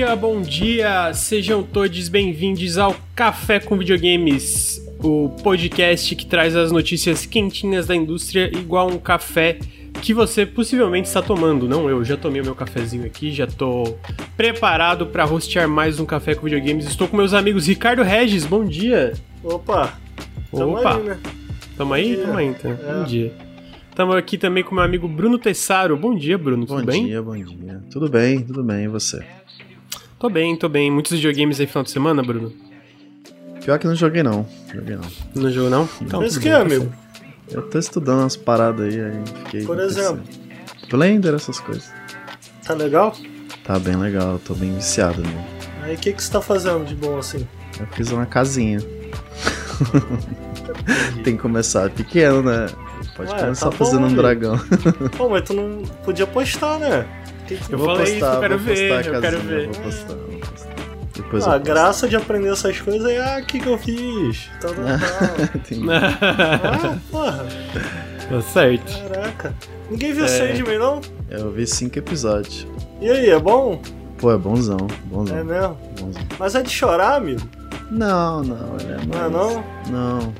dia, bom dia, sejam todos bem-vindos ao Café com Videogames, o podcast que traz as notícias quentinhas da indústria igual um café que você possivelmente está tomando. Não eu, já tomei o meu cafezinho aqui, já tô preparado para hostear mais um Café com Videogames. Estou com meus amigos Ricardo Regis, bom dia. Opa, tamo Opa, aí, né? tamo aí? Tamo aí, então. É. Bom dia. Tamo aqui também com meu amigo Bruno Tessaro. Bom dia, Bruno, Bom tudo bem? dia, bom dia. Tudo bem, tudo bem, e você? Tô bem, tô bem. Muitos videogames aí final de semana, Bruno? Pior que não joguei não, joguei não. No jogo não? Então, Mas que é, amigo? Eu tô estudando umas paradas aí, aí fiquei... Por exemplo? Blender, essas coisas. Tá legal? Tá bem legal, tô bem viciado mesmo. Aí o que, que você tá fazendo de bom assim? Eu fiz uma casinha. Tem que começar pequeno, né? Pode Ué, começar tá bom, fazendo um amigo. dragão. Pô, mas tu não podia postar, né? Que que- Eu Vou falei isso, postar, eu quero vou ver, postar eu quero ver. Vou postar, vou postar. Depois Ah, a graça de aprender essas coisas é ah, o que, que eu fiz. Tá normal. Tem- ah, porra, tá certo. caraca. Ninguém viu É. Sandman, não? Eu vi cinco episódios. E aí, é bom? Pô, é bonzão, bonzão. É mesmo? bonzão. Mas é de chorar, amigo? Não, não, ele é mais... Não é não? Não,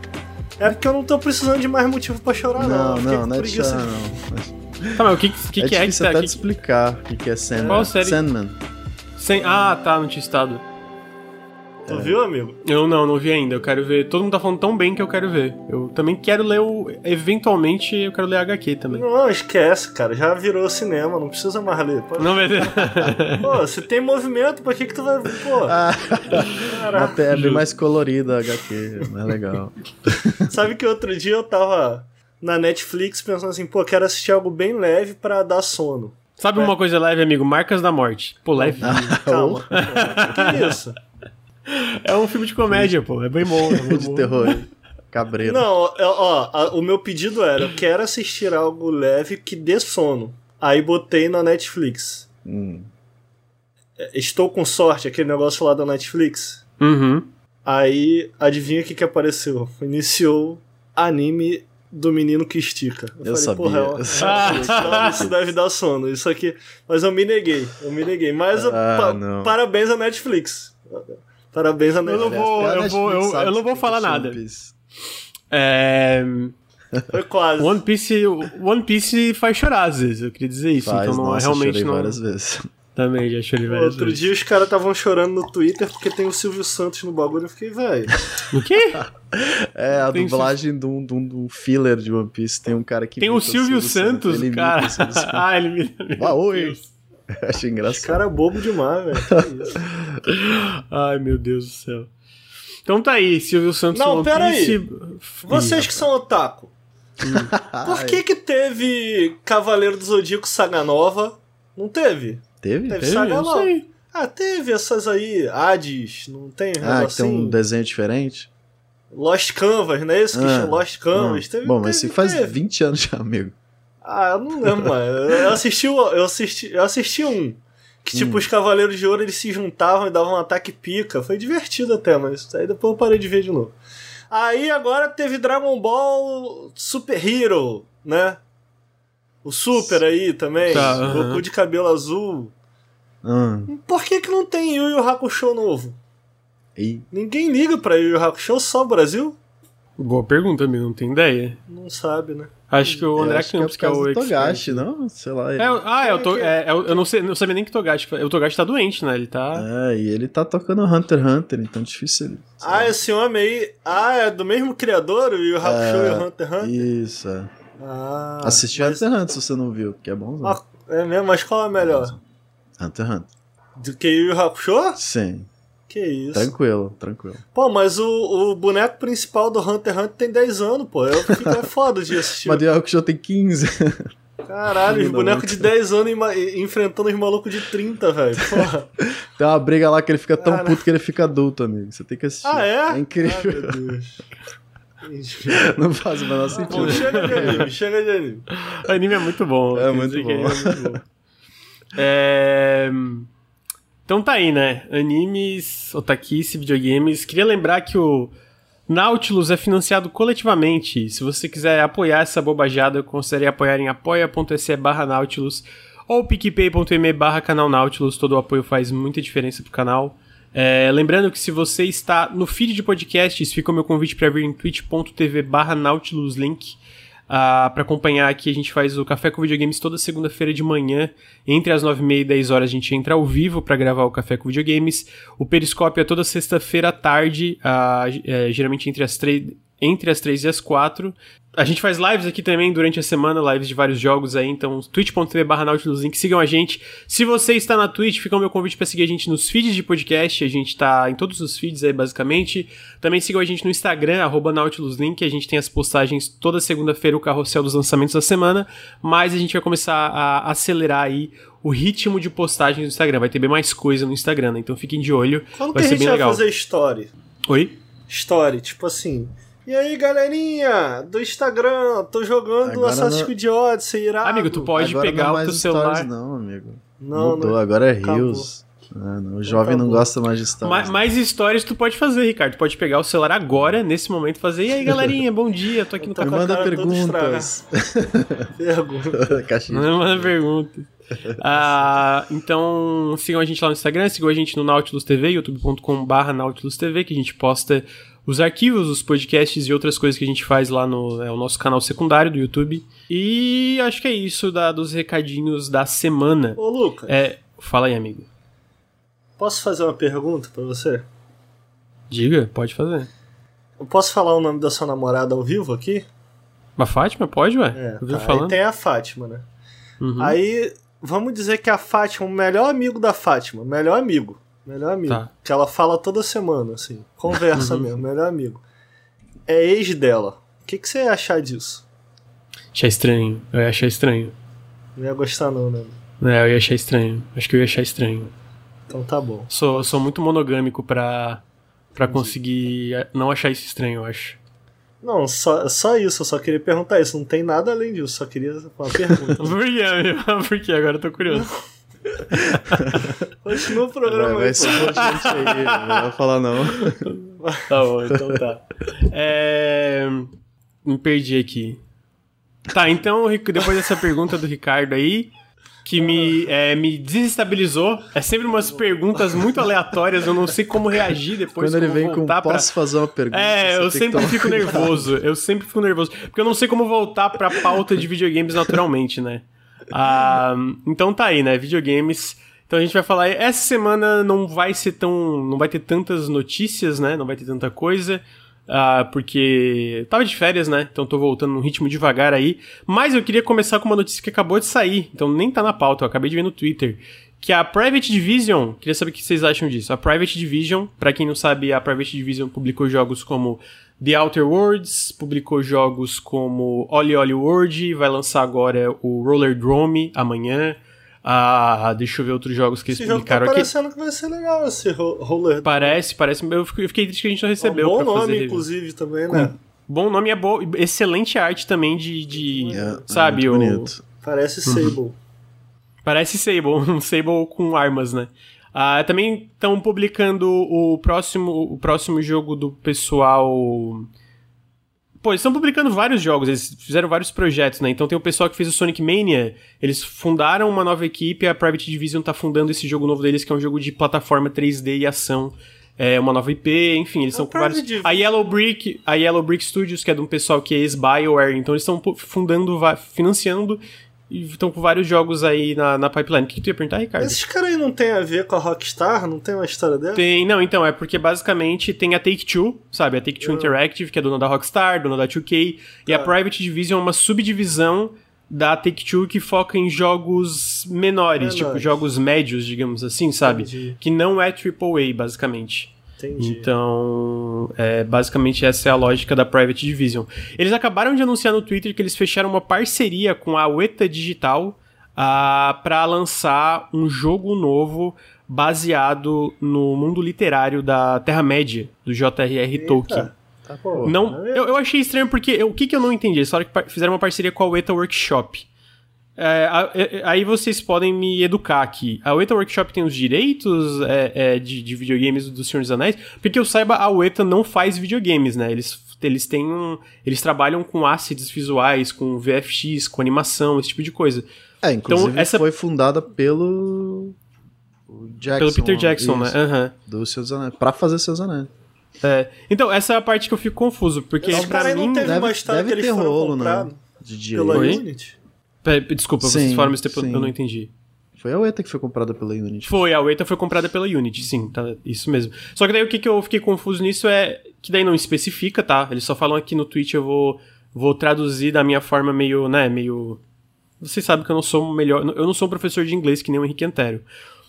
É porque eu não tô precisando de mais motivo pra chorar, não. não, não, não é de chorar, não. Tá, mas o que que, que, é que é que difícil tá até aqui? de explicar o que, que é Sandman. Qual série? Sandman. Sem... Ah, tá, não tinha estado. Tu viu, amigo? Eu não, não vi ainda. Eu quero ver. Todo mundo tá falando tão bem que eu quero ver. Eu também quero ler o. Eventualmente, eu quero ler HQ também. Não, esquece, cara. Já virou cinema, não precisa mais ler. Pode- Não vai. Pô, se tem movimento, pra que que tu vai... Pô, Ah, caraca. até é bem mais colorida a HQ, mais legal. Sabe que outro dia eu tava na Netflix pensando assim, pô, quero assistir algo bem leve pra dar sono. Sabe uma coisa leve, amigo? Marcas da Morte. Pô, leve. Calma. que isso? É um filme de comédia, pô. É bem bom. É bem de bom. terror. Cabreiro. Não, eu- ó, a- o meu pedido era, eu quero assistir algo leve que dê sono. Aí botei na Netflix. Hum. É, Estou com sorte, aquele negócio lá da Netflix. Uhum. Aí, adivinha o que que apareceu? Iniciou anime do menino que estica. Eu sabia. porra, eu- Eu sabia. Não, isso deve dar sono. Isso aqui. Mas eu me neguei. Eu me neguei. Mas eu- Ah, pa- não. parabéns à Netflix. Parabéns à Eu não Netflix. vou- eu a vou- Netflix eu- eu não vou falar é One nada. Piece. É. Foi quase. One Piece, One Piece faz chorar às vezes, eu queria dizer isso. Faz, então não, nossa, realmente chorei não. várias vezes. Também já chorei várias Outro vezes. dia os caras estavam chorando no Twitter porque tem o Silvio Santos no bagulho. Eu fiquei, velho. O quê? É, a Tem dublagem de um, de um- de um filler de One Piece. Tem um cara que. Tem o Silvio Santos, cara. o Silvio Santos. ah, ele me. Ah, oi. Achei engraçado. Cara bobo demais, velho. Ai, meu Deus do céu. Então tá aí, Silvio Santos Não, pera aí. Vocês que são otaku. Por que que teve Cavaleiro do Zodíaco Saga Nova? Não teve? Teve? Teve Teve? Saga sei. Ah, teve essas aí, Hades, não tem? Ah, que tem um desenho diferente? Lost Canvas, não é que Ah, Lost Canvas? Ah, Teve, Bom, mas teve, isso faz teve. 20 anos já, amigo. Ah, eu não lembro, mano. Eu assisti, eu assisti, eu assisti um. Que Hum. tipo, os Cavaleiros de Ouro eles se juntavam e davam um ataque pica. Foi divertido até, mas aí depois eu parei de ver de novo. Aí agora teve Dragon Ball Super Hero, né? O Super aí também. Tá, Goku aham. de cabelo azul. Ah, Por que que não tem Yu Yu Hakusho novo? e Ninguém liga pra Yu Yu Hakusho, só o Brasil? Boa pergunta, amigo, não tenho ideia. Não sabe, né? Acho que o eu André acho Campos, que que é, é, por o. Togashi, não? Sei lá. Ele... É, o- ah, é, o to, que- é, é o- eu não, sei, não sabia nem que Togashi. O Togashi tá doente, né? Ele tá. É, e ele tá tocando Hunter x Hunter, então difícil ele. Ah, lá. esse homem aí. Ah, é do mesmo criador, o Yu Hakusho É, e o Hunter x Hunter? Isso, é. Ah, Assiste mas- Hunter x Hunter se você não viu, que é bom. Ah, é mesmo, mas qual é melhor? Hunter x Hunter. Do que Yu Yu Hakusho? Sim, Que isso. tranquilo, tranquilo. Pô, mas o, o boneco principal do Hunter x Hunter tem 10 anos, pô. Eu fico é foda de assistir. Mas o Hakusho tem 15. Caralho, os bonecos de 10 anos enfrentando os malucos de 30, velho. Porra. Tem uma briga lá que ele fica tão puto que ele fica adulto, amigo. Você tem que assistir. Ah, é? É Ai, incrível. meu Deus. Não faz o menor Bom, sentido. chega de anime, chega de anime. O anime é muito bom. É muito que bom. é muito bom. É, Então tá aí, né? Animes, otakice, videogames. Queria lembrar que o Nautilus é financiado coletivamente. Se você quiser apoiar essa bobajada, considere apoiar em apoia.se barra Nautilus ou picpay.me barra canal Nautilus, todo o apoio faz muita diferença pro canal. É, lembrando que se você está no feed de podcasts, fica o meu convite para vir em twitch.tv barra nautiluslink uh, para acompanhar aqui. A gente faz o Café com Videogames toda segunda-feira de manhã, entre as 9h30 e 10 horas a gente entra ao vivo para gravar o Café com Videogames. O Periscópio é toda sexta-feira à tarde, uh, é, geralmente entre as 3 entre as 3 e as 4. A gente faz lives aqui também durante a semana, lives de vários jogos aí, então twitch.tv barra sigam a gente. Se você está na Twitch, fica o meu convite para seguir a gente nos feeds de podcast, a gente tá em todos os feeds aí basicamente. Também sigam a gente no Instagram, arroba Link, a gente tem as postagens toda segunda-feira, o carrossel dos lançamentos da semana, mas a gente vai começar a acelerar aí o ritmo de postagens no Instagram, vai ter bem mais coisa no Instagram, né? então fiquem de olho, Quando vai que ser a gente bem vai legal. fazer story? Oi? Story, tipo assim... E aí, galerinha do Instagram, tô jogando Agora Assassin's não- Creed Odyssey, irado. Amigo, tu pode Agora pegar não o mais teu stories, celular. não, amigo. Não, Mudou, não. agora é. Reels. Ah, não, o jovem não acabou. gosta mais de stories. Ma- mais histórias tu pode fazer, Ricardo. Tu pode pegar o celular agora, nesse momento, fazer. E aí, galerinha, bom dia, tô aqui no Tá a manda perguntas. Pergunta. Caixinha. Não manda pergunta. Ah, então, sigam a gente lá no Instagram, sigam a gente no Nautilus TV, youtube.com.br Nautilus TV, que a gente posta os arquivos, os podcasts e outras coisas que a gente faz lá no é o nosso canal secundário do YouTube. E acho que é isso da, dos recadinhos da semana. Ô, Lucas, É, fala aí, amigo. posso fazer uma pergunta pra você? Diga, pode fazer. Eu posso falar o nome da sua namorada ao vivo aqui? Mas Fátima, pode, ué? É, Eu tá. falando. Aí tem a Fátima, né? Uhum. Aí, vamos dizer que a Fátima, o melhor amigo da Fátima, melhor amigo, melhor amigo, Tá. que ela fala toda semana, assim, conversa Uhum. mesmo, melhor amigo, é ex dela. O que, que você ia achar disso? Achar estranho. Eu ia achar estranho. Não ia gostar não, né? É, eu ia achar estranho. Acho que eu ia achar estranho. Então tá bom. Sou, sou muito monogâmico pra, pra conseguir eh, não achar isso estranho, eu acho. Não, só, só isso, eu só queria perguntar isso, não tem nada além disso, só queria uma pergunta. Por quê? Por quê? Agora eu tô curioso. Continua o Vai, programa vai aí, pô. for gente aí, não vou falar não. Tá bom, então tá. É... Me perdi aqui. Tá, então, depois dessa pergunta do Ricardo aí, que me, é, me desestabilizou. É sempre umas perguntas muito aleatórias, eu não sei como reagir depois. Quando ele vem com pra- posso fazer uma pergunta. É, eu sempre fico cuidado. nervoso. Eu sempre fico nervoso. Porque eu não sei como voltar pra pauta de videogames naturalmente, né? Ah, então tá aí, né? Videogames. Então a gente vai falar. Essa semana não vai ser tão. Não vai ter tantas notícias, né? Não vai ter tanta coisa. ah, porque tava de férias, né? Então tô voltando num ritmo devagar aí. Mas eu queria começar com uma notícia que acabou de sair. Então nem tá na pauta, eu acabei de ver no Twitter. Que a Private Division, queria saber o que vocês acham disso. A Private Division, pra quem não sabe, a Private Division publicou jogos como The Outer Worlds, publicou jogos como Oli Oli World, vai lançar agora o Roller Drome amanhã. Ah, deixa eu ver outros jogos que eles Esse jogo tá publicaram aqui. parecendo que vai ser legal, esse ro- roller. Parece, parece. Eu fiquei, triste que a gente não É um recebeu bom fazer nome, review. inclusive, também, né? Bom nome é boa, excelente arte também de, de É, sabe, é o. Parece Uhum. Sable. Parece Sable, um Sable com armas, né? Ah, também estão publicando o próximo, o próximo jogo do pessoal. Pô, eles estão publicando vários jogos, eles fizeram vários projetos, né? Então tem o pessoal que fez o Sonic Mania, eles fundaram uma nova equipe, a Private Division tá fundando esse jogo novo deles, que é um jogo de plataforma 3D e ação. É uma nova IP, enfim, eles A estão com vários. Division- A Yellow Brick, a Yellow Brick Studios, que é de um pessoal que é ex-BioWare, então eles estão fundando, financiando e estão com vários jogos aí na, na pipeline. O que, que tu ia perguntar, Ricardo? Esses caras aí não tem a ver com a Rockstar? Não tem uma história dela? Tem, não, então, é porque basicamente tem a Take-Two, sabe? A Take-Two Ah. Interactive, que é dona da Rockstar, dona da 2K, e a Tá. Private Division é uma subdivisão da Take-Two que foca em jogos menores, Menores. tipo jogos médios, digamos assim, sabe? Entendi. Que não é AAA, basicamente. Entendi. Então, é, basicamente essa é a lógica da Private Division. Eles acabaram de anunciar no Twitter que eles fecharam uma parceria com a Ueta Digital para lançar um jogo novo baseado no mundo literário da Terra-média, do J.R.R. Tolkien. Tá. Não, eu, eu achei estranho porque eu- o que, que eu não entendi? Eles falaram que fizeram uma parceria com a Ueta Workshop. É, a- é, aí vocês podem me educar aqui. A Ueta Workshop tem os direitos é, é, de, de videogames do Senhor dos Anéis? Porque eu saiba, a Ueta não faz videogames, né? Eles, eles têm um. Eles trabalham com assets visuais, com VFX, com animação, esse tipo de coisa. É, inclusive então, essa... foi fundada pelo. Jackson, pelo Peter Jackson, isso, né? Uhum. Do Seus Anéis. Pra fazer Seus Anéis. É. Então, essa é a parte que eu fico confuso, porque pra mim... não teve deve, uma história que eles ter foram rolo, né? De dia pela Unity? Desculpa, sim, vocês falaram isso, eu não entendi. Foi a UETA que foi comprada pela Unity. Foi, a UETA foi comprada pela Unity, sim, tá, isso mesmo. Só que daí o que, que eu fiquei confuso nisso é que daí não especifica, tá? Eles só falam aqui no tweet, eu vou, vou traduzir da minha forma meio, né, meio... Vocês sabem que eu não sou melhor, eu não sou um professor de inglês que nem o Henrique Antero.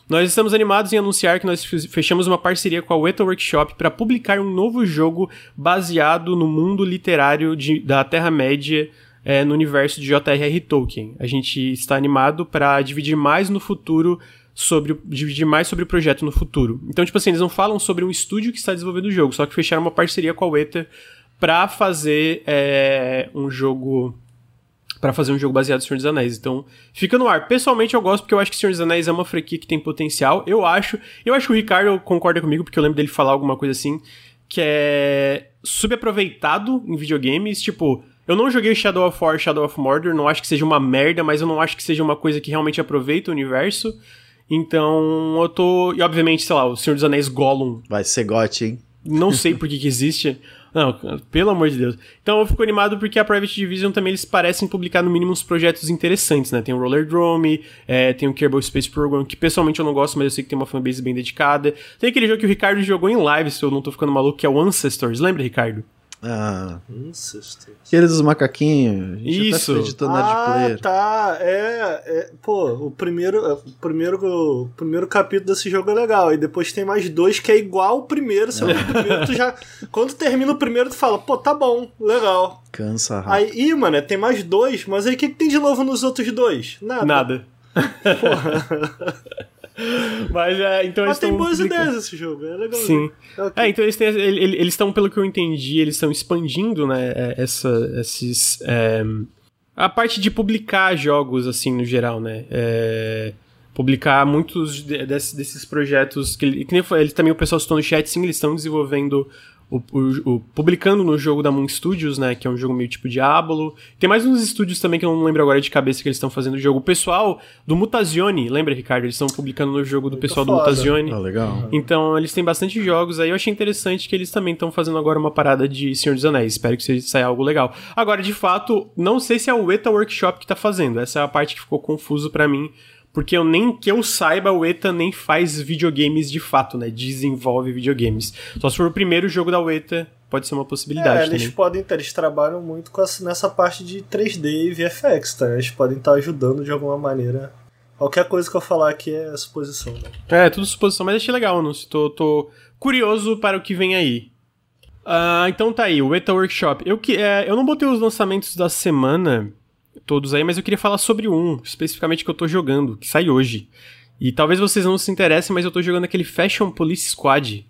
Nós estamos animados em anunciar que nós fechamos uma parceria com a UETA Workshop para publicar um novo jogo baseado no mundo literário de, da Terra-média é, no universo de J.R.R. Tolkien. A gente está animado para dividir mais no futuro sobre dividir mais sobre o projeto no futuro. Então, tipo assim, eles não falam sobre um estúdio que está desenvolvendo o jogo, só que fecharam uma parceria com a Weta para fazer é, um jogo para fazer um jogo baseado em Senhor dos Anéis. Então, fica no ar. Pessoalmente eu gosto porque eu acho que Senhor dos Anéis é uma franquia que tem potencial. Eu acho, eu acho que o Ricardo concorda comigo porque eu lembro dele falar alguma coisa assim que é subaproveitado em videogames, tipo, eu não joguei Shadow of War, Shadow of Mordor, não acho que seja uma merda, mas eu não acho que seja uma coisa que realmente aproveita o universo. Então, eu tô. E obviamente, sei lá, o Senhor dos Anéis Gollum. Vai ser gote, hein? Não sei por que, que existe. Não, pelo amor de Deus. Então eu fico animado porque a Private Division também eles parecem publicar no mínimo uns projetos interessantes, né? Tem o Roller Drome, é, tem o Kerbal Space Program, que pessoalmente eu não gosto, mas eu sei que tem uma fanbase bem dedicada. Tem aquele jogo que o Ricardo jogou em live, se eu não tô ficando maluco, que é o Ancestors. Lembra, Ricardo? Ah. Aquele dos macaquinhos. A gente Isso. editando ah, player. tá. É, é, Pô, o primeiro, é, o, primeiro, o primeiro capítulo desse jogo é legal. E depois tem mais dois que é igual o primeiro. Só o primeiro tu já. Quando termina o primeiro, tu fala, pô, tá bom, legal. Cansa rápido. Aí, ih, mano, tem mais dois, mas aí o que, que tem de novo nos outros dois? Nada. Nada. Porra. Mas é, então Mas tem boas publicando... ideias esse jogo, é legal. Sim. Okay. É, então eles eles estão, pelo que eu entendi, eles estão expandindo, né, é, essa, esses. É, a parte de publicar jogos, assim, no geral, né? É, publicar muitos desses, desses projetos que, que nem eles também o pessoal citou no chat, sim, eles estão desenvolvendo o, o, o, publicando no jogo da Moon Studios, né? Que é um jogo meio tipo Diablo. Tem mais uns estúdios também que eu não lembro agora de cabeça que eles estão fazendo o jogo. O pessoal do Mutazione, lembra, Ricardo? Eles estão publicando no jogo do Muito pessoal foda. do Mutazione. Ah, legal. Então, eles têm bastante jogos aí. Eu achei interessante que eles também estão fazendo agora uma parada de Senhor dos Anéis. Espero que saia algo legal. Agora, de fato, não sei se é o ETA Workshop que tá fazendo. Essa é a parte que ficou confuso para mim porque eu nem que eu saiba, o ETA nem faz videogames de fato, né? Desenvolve videogames. Só se for o primeiro jogo da UETA, pode ser uma possibilidade. É, eles também. podem ter, eles trabalham muito com essa, nessa parte de 3D e VFX, tá? Eles podem estar ajudando de alguma maneira. Qualquer coisa que eu falar aqui é suposição, né? É, tudo suposição, mas achei legal, não? Tô, tô curioso para o que vem aí. Uh, então tá aí, o ETA Workshop. Eu, que, é, eu não botei os lançamentos da semana todos aí, mas eu queria falar sobre um, especificamente que eu tô jogando, que sai hoje. E talvez vocês não se interessem, mas eu tô jogando aquele Fashion Police Squad,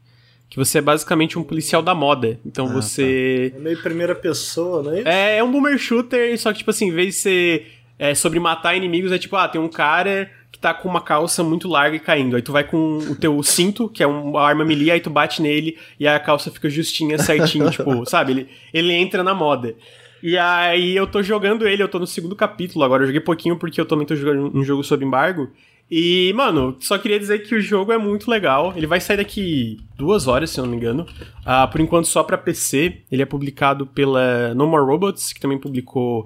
que você é basicamente um policial da moda. Então ah, você. Tá. É meio primeira pessoa, não é isso? É, é um boomer shooter, só que, tipo assim, em vez de ser é, sobre matar inimigos, é tipo, ah, tem um cara que tá com uma calça muito larga e caindo. Aí tu vai com o teu cinto, que é uma arma melee, aí tu bate nele e a calça fica justinha, certinho, tipo, sabe? Ele, ele entra na moda. E aí eu tô jogando ele, eu tô no segundo capítulo agora. Eu joguei pouquinho porque eu também tô jogando um jogo sob embargo. E, mano, só queria dizer que o jogo é muito legal. Ele vai sair daqui duas horas, se eu não me engano. Uh, por enquanto só pra PC. Ele é publicado pela No More Robots, que também publicou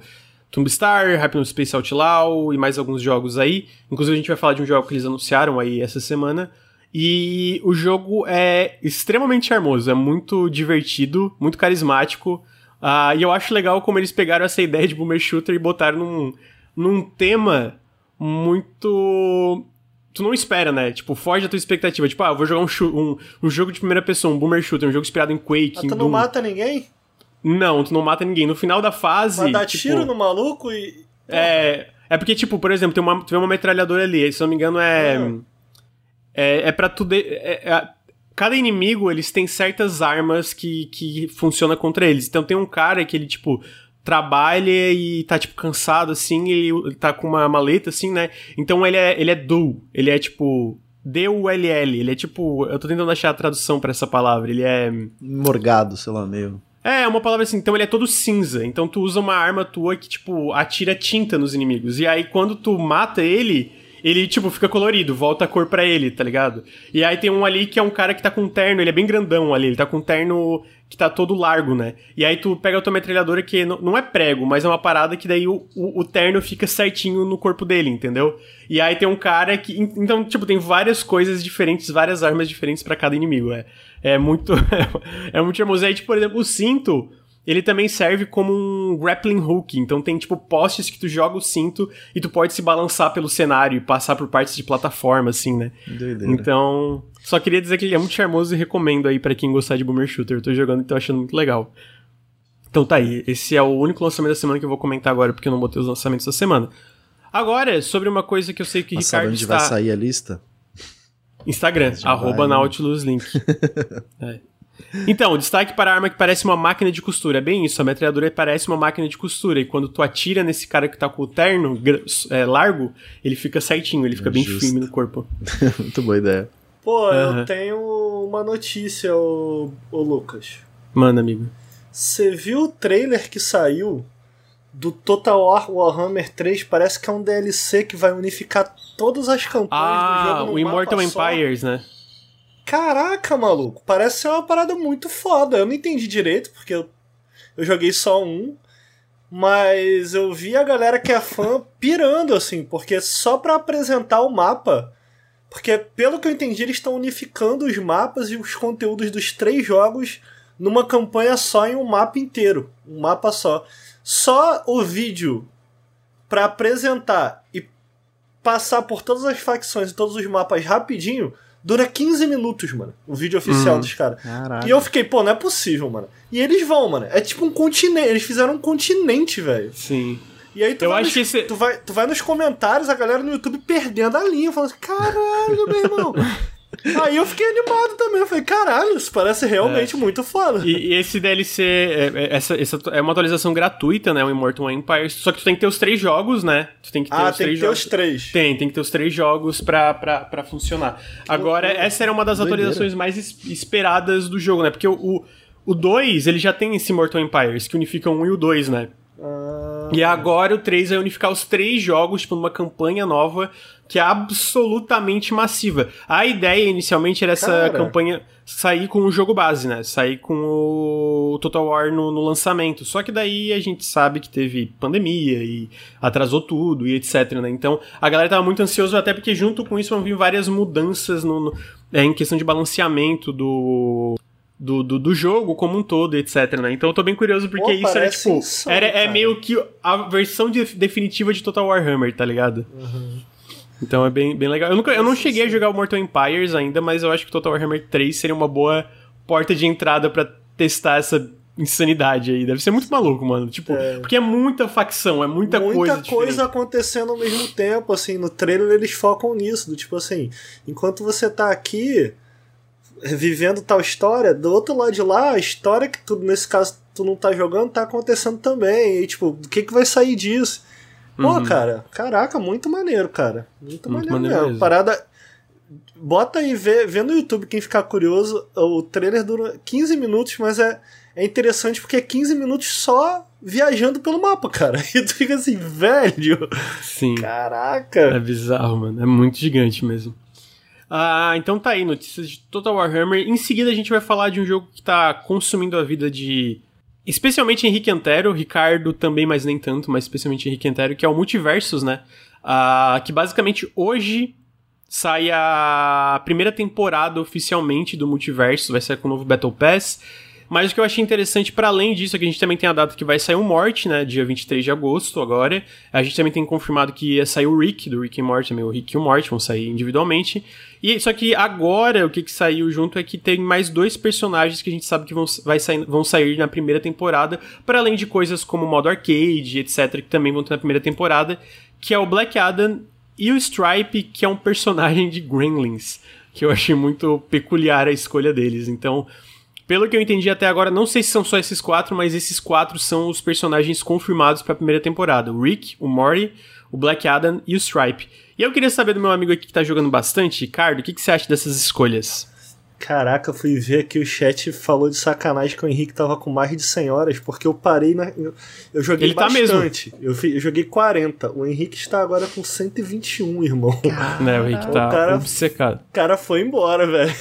Tomb Star, Hypno Space Outlaw e mais alguns jogos aí. Inclusive a gente vai falar de um jogo que eles anunciaram aí essa semana. E o jogo é extremamente charmoso, é muito divertido, muito carismático. Uh, e eu acho legal como eles pegaram essa ideia de boomer shooter e botaram num, num tema muito. Tu não espera, né? Tipo, foge da tua expectativa. Tipo, ah, eu vou jogar um, um, um jogo de primeira pessoa, um boomer shooter, um jogo inspirado em Quake. Ah, tu não Doom. mata ninguém? Não, tu não mata ninguém. No final da fase. Vai dar tipo, tiro no maluco e. É. É porque, tipo, por exemplo, tem uma, tem uma metralhadora ali, se não me engano, é. Ah. É, é pra tu. De, é, é, cada inimigo, eles têm certas armas que, que funcionam contra eles. Então tem um cara que ele, tipo, trabalha e tá, tipo, cansado, assim, ele tá com uma maleta, assim, né? Então ele é, ele é dual, ele é, tipo, D-U-L-L, ele é, tipo, eu tô tentando achar a tradução para essa palavra, ele é... Morgado, sei lá, meio... É, uma palavra assim, então ele é todo cinza. Então tu usa uma arma tua que, tipo, atira tinta nos inimigos. E aí quando tu mata ele, ele, tipo, fica colorido, volta a cor pra ele, tá ligado? E aí tem um ali que é um cara que tá com um terno, ele é bem grandão ali, ele tá com um terno que tá todo largo, né? E aí tu pega a tua metralhadora que não é prego, mas é uma parada que daí o, o, o terno fica certinho no corpo dele, entendeu? E aí tem um cara que. Então, tipo, tem várias coisas diferentes, várias armas diferentes para cada inimigo. É, é muito. é muito charmoso. Aí, tipo, por exemplo, o cinto ele também serve como um grappling hook. Então tem tipo postes que tu joga o cinto e tu pode se balançar pelo cenário e passar por partes de plataforma, assim, né? Doideira. Então, só queria dizer que ele é muito charmoso e recomendo aí para quem gostar de Boomer Shooter. Eu tô jogando e tô achando muito legal. Então tá aí, esse é o único lançamento da semana que eu vou comentar agora, porque eu não botei os lançamentos da semana. Agora, sobre uma coisa que eu sei que o Ricardo onde está... vai sair a lista? Instagram, arroba vai, né? Nautilus Link. é. Então, destaque para a arma que parece uma máquina de costura. É bem isso, a metralhadora parece uma máquina de costura. E quando tu atira nesse cara que tá com o terno é, largo, ele fica certinho, ele fica é bem justo. firme no corpo. Muito boa ideia. Pô, uhum. eu tenho uma notícia, ô, ô Lucas. Manda, amigo. Você viu o trailer que saiu do Total War Warhammer 3? Parece que é um DLC que vai unificar todas as campanhas ah, do jogo. Ah, o Immortal Empires, só. né? Caraca, maluco, parece ser uma parada muito foda. Eu não entendi direito, porque eu, eu joguei só um. Mas eu vi a galera que é fã pirando, assim, porque só para apresentar o mapa. Porque, pelo que eu entendi, eles estão unificando os mapas e os conteúdos dos três jogos numa campanha só em um mapa inteiro. Um mapa só. Só o vídeo para apresentar e passar por todas as facções e todos os mapas rapidinho Dura 15 minutos, mano. O vídeo oficial hum, dos caras. E eu fiquei, pô, não é possível, mano. E eles vão, mano. É tipo um continente. Eles fizeram um continente, velho. Sim. E aí tu, eu vai acho nos, que esse... tu, vai, tu vai nos comentários, a galera no YouTube perdendo a linha, falando assim, caralho, meu irmão. Aí eu fiquei animado também. Eu falei, caralho, isso parece realmente é. muito foda. E, e esse DLC, é, é, essa, essa é uma atualização gratuita, né? O Immortal Empires. Só que tu tem que ter os três jogos, né? Tu tem que ter ah, os tem três que ter jogos. os três. Tem, tem que ter os três jogos pra, pra, pra funcionar. Agora, essa era uma das Doideira. atualizações mais esperadas do jogo, né? Porque o 2, ele já tem esse Immortal Empires, que unifica o 1 um e o 2, né? Ah. E agora o 3 vai unificar os três jogos, tipo, numa campanha nova que é absolutamente massiva. A ideia inicialmente era essa Cara. campanha sair com o jogo base, né? Sair com o Total War no, no, lançamento. Só que daí a gente sabe que teve pandemia e atrasou tudo e etc, né? Então a galera tava muito ansiosa, até porque junto com isso vão vir várias mudanças no, no é, em questão de balanceamento do do, do, do, jogo como um todo, etc, né? Então eu tô bem curioso porque Pô, isso era tipo. Insano, era, é meio que a versão de, definitiva de Total Warhammer, tá ligado? Uhum. Então é bem, bem legal. Eu, nunca, eu não cheguei a jogar o Mortal Empires ainda, mas eu acho que Total Warhammer 3 seria uma boa porta de entrada para testar essa insanidade aí. Deve ser muito maluco, mano. Tipo, é. porque é muita facção, é muita, muita coisa. Muita coisa acontecendo ao mesmo tempo, assim. No trailer eles focam nisso. Do tipo assim, enquanto você tá aqui vivendo tal história, do outro lado de lá, a história que tu, nesse caso, tu não tá jogando, tá acontecendo também. E tipo, o que que vai sair disso? Pô, uhum. cara, caraca, muito maneiro, cara. Muito, muito maneiro, maneiro mesmo. mesmo. Parada. Bota aí, vê, vê no YouTube quem ficar curioso. O trailer dura 15 minutos, mas é, é interessante porque é 15 minutos só viajando pelo mapa, cara. E tu fica assim, velho. Sim. Caraca. É bizarro, mano. É muito gigante mesmo. Ah, então tá aí, notícias de Total Warhammer. Em seguida a gente vai falar de um jogo que tá consumindo a vida de especialmente Henrique Antero, Ricardo também, mas nem tanto, mas especialmente Henrique Antero, que é o Multiversus, né? Uh, que basicamente hoje sai a primeira temporada oficialmente do Multiversus, vai sair com o novo Battle Pass. Mas o que eu achei interessante, para além disso, é que a gente também tem a data que vai sair o Morte, né? Dia 23 de agosto agora. A gente também tem confirmado que ia sair o Rick, do Rick e Morty também. O Rick e o Morty vão sair individualmente. E Só que agora, o que, que saiu junto é que tem mais dois personagens que a gente sabe que vão, vai sair, vão sair na primeira temporada. para além de coisas como modo arcade, etc., que também vão ter na primeira temporada. Que é o Black Adam e o Stripe, que é um personagem de Gremlins. Que eu achei muito peculiar a escolha deles. Então... Pelo que eu entendi até agora, não sei se são só esses quatro, mas esses quatro são os personagens confirmados para a primeira temporada: o Rick, o Morty, o Black Adam e o Stripe. E eu queria saber do meu amigo aqui que tá jogando bastante, Ricardo, o que, que você acha dessas escolhas? Caraca, fui ver aqui o chat falou de sacanagem que o Henrique tava com mais de 100 horas, porque eu parei na. Eu, eu joguei Ele tá bastante. eu, fi- eu joguei 40. O Henrique está agora com 121, irmão. Né, o Rick tá O cara- obcecado. O cara foi embora, velho.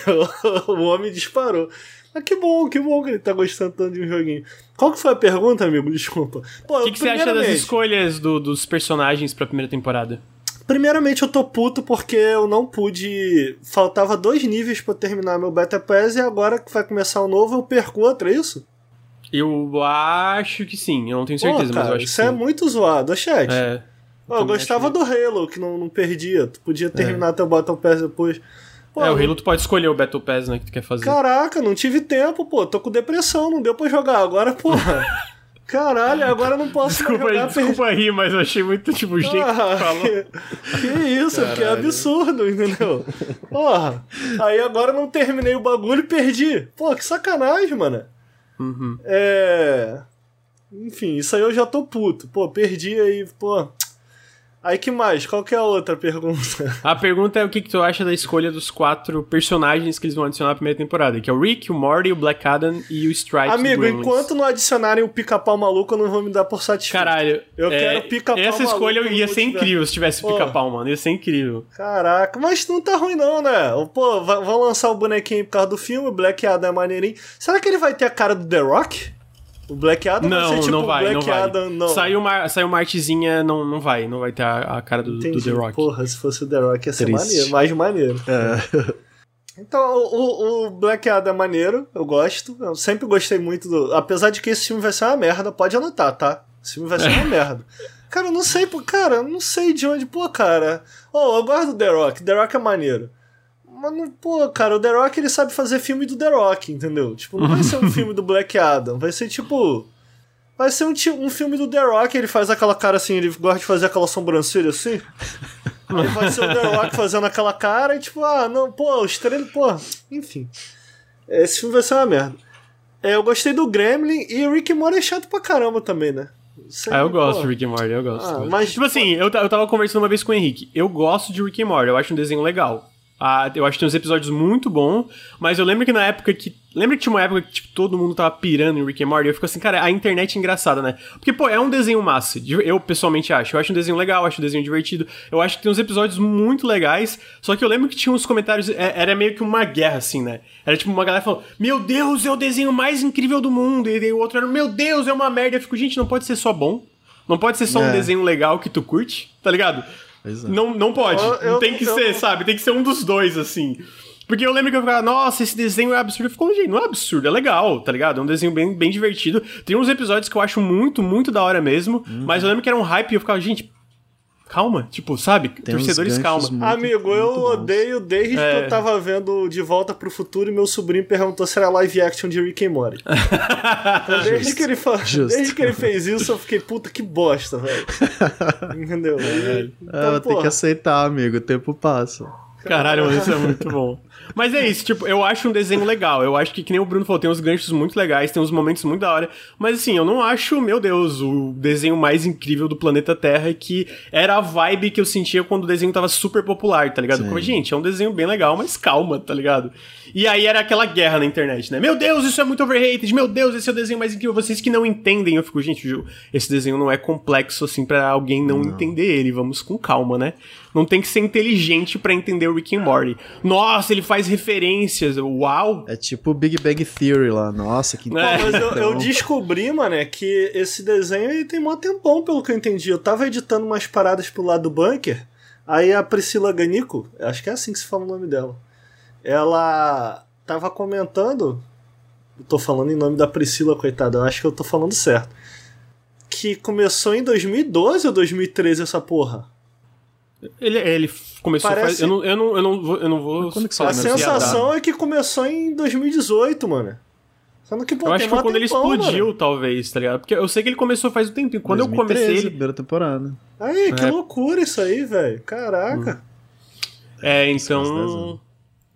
o homem disparou. Mas que bom, que bom que ele tá gostando tanto de um joguinho. Qual que foi a pergunta, amigo? Desculpa. O que, que você acha das escolhas do- dos personagens pra primeira temporada? Primeiramente, eu tô puto porque eu não pude. Faltava dois níveis pra eu terminar meu Beta Pass e agora que vai começar o novo eu perco outro, é isso? Eu acho que sim, eu não tenho certeza, Pô, mas eu cara, acho isso que é sim. muito zoado, chat. É. Pô, eu gostava acho do Halo, que não, não perdia. Tu podia terminar teu Battle Pass depois. Pô, é, o Halo tu pode escolher o Battle Pass, né, que tu quer fazer. Caraca, não tive tempo, pô. Tô com depressão, não deu pra jogar. Agora, porra. Caralho, agora eu não posso Desculpa mais aí, jogar. desculpa rir, mas eu achei muito, tipo, o jeito que Ah, falou. que, que isso, que é absurdo, entendeu? Porra. Aí agora eu não terminei o bagulho e perdi. Pô, que sacanagem, mano. Uhum. É. Enfim, isso aí eu já tô puto. Pô, perdi aí, pô. Aí que mais? Qual que é a outra pergunta? A pergunta é o que, que tu acha da escolha dos quatro personagens que eles vão adicionar na primeira temporada, que é o Rick, o Morty, o Black Adam e o Stripes do Amigo, enquanto não adicionarem o pica-pau maluco, eu não vou me dar por satisfeito. Caralho, Eu é, quero pica-pau Essa escolha maluco ia ser incrível se tivesse Pô. pica-pau, mano. Ia ser incrível. Caraca, mas não tá ruim não, né? Pô, vai- vão lançar o bonequinho por causa do filme, o Black Adam é maneirinho. Será que ele vai ter a cara do The Rock? O Black Adam vai Não, ser tipo não vai, o não Black vai. Adam, não. Saiu uma, saiu uma artezinha, não, não vai. Não vai ter a, a cara do, do. The Rock. Porra, se fosse o The Rock ia ser Triste. maneiro, mais maneiro. É. Então, o, o Black Adam é maneiro, eu gosto. Eu sempre gostei muito do. Apesar de que esse filme vai ser uma merda, pode anotar, tá? Esse filme vai ser uma merda. Cara, eu não sei, cara, eu não sei de onde. Pô, cara. Oh, eu gosto do The Rock, The Rock é maneiro. Pô, cara, o The Rock ele sabe fazer filme do The Rock, entendeu? Tipo, não vai ser um filme do Black Adam, vai ser tipo. Vai ser um, um filme do The Rock, ele faz aquela cara assim, ele gosta de fazer aquela sobrancelha assim. Aí vai ser o The Rock fazendo aquela cara e tipo, ah, não, pô, o estrela, pô, enfim. Esse filme vai ser uma merda. É, eu gostei do Gremlin e o Rick and Morty é chato pra caramba também, né? Sei, Ah, eu gosto pô. de Rick and Morty, eu gosto. Ah, eu mas- tipo assim, eu, ta- eu tava conversando uma vez com o Henrique. Eu gosto de Rick and Morty, eu acho um desenho legal. Ah, eu acho que tem uns episódios muito bons, mas eu lembro que na época que. Lembra que tinha uma época que tipo, todo mundo tava pirando em Rick and Morty? Eu fico assim, cara, a internet é engraçada, né? Porque, pô, é um desenho massa. Eu pessoalmente acho. Eu acho um desenho legal, eu acho um desenho divertido. Eu acho que tem uns episódios muito legais. Só que eu lembro que tinha uns comentários. é- Era meio que uma guerra, assim, né? Era tipo uma galera falando: Meu Deus, é o desenho mais incrível do mundo. E o outro era: Meu Deus, é uma merda. Eu fico, gente, não pode ser só bom. Não pode ser só um É. desenho legal que tu curte, tá ligado? Não, não pode. Eu- tem que eu- ser, sabe? Tem que ser um dos dois, assim. Porque eu lembro que eu ficava, nossa, esse desenho é absurdo. Eu fico, gente, não é absurdo, é legal, tá ligado? É um desenho bem, bem divertido. Tem uns episódios que eu acho muito, muito da hora mesmo. Uhum. Mas eu lembro que era um hype e eu ficava, gente, calma. Tipo, sabe? Tem Torcedores, calma. muito- Amigo, eu bons. odeio desde que É. eu tava vendo De Volta pro Futuro e meu sobrinho perguntou se era live action de Rick and Morty. Então, desde, que ele fa... Justo. desde que ele fez isso, eu fiquei, puta, que bosta, velho. Entendeu? E- É, vou ter porra, que aceitar, amigo. O tempo passa. Caralho, isso é muito bom. Mas é isso, tipo, eu acho um desenho legal. Eu acho que, que nem o Bruno falou, tem uns ganchos muito legais, tem uns momentos muito da hora. Mas assim, eu não acho, meu Deus, o desenho mais incrível do planeta Terra e que era a vibe que eu sentia quando o desenho tava super popular, tá ligado? Como, gente, é um desenho bem legal, mas calma, tá ligado? E aí era aquela guerra na internet, né? Meu Deus, isso é muito overrated. Meu Deus, esse é o desenho mais incrível. Vocês que não entendem, eu fico, gente, Ju, esse desenho não é complexo assim pra alguém não, entender ele. Vamos com calma, né? Não tem que ser inteligente pra entender o Rick and Morty. Nossa, ele faz referências. Uau! É tipo o Big Bang Theory lá. Nossa, que É. Mas eu, eu descobri, mano, é que esse desenho ele tem mó tempão, pelo que eu entendi. Eu tava editando umas paradas pro lado do bunker, aí a Priscila Ganico, acho que é assim que se fala o nome dela, ela tava comentando, eu tô falando em nome da Priscila, coitada, eu acho que eu tô falando certo, que começou em 2012 ou 2013 essa porra. Ele, ele começou Parece- faz. Eu não, eu não, eu não vou. Eu não vou Quando que A sensação é que começou em 2018, mano. Sendo que, pô, Eu acho que foi quando ele tempão, explodiu, mano. talvez, tá ligado? Porque eu sei que ele começou faz um tempinho. Quando eu 2013, comecei ele. primeira temporada. Aí, que É. loucura isso aí, velho. Caraca. É, então.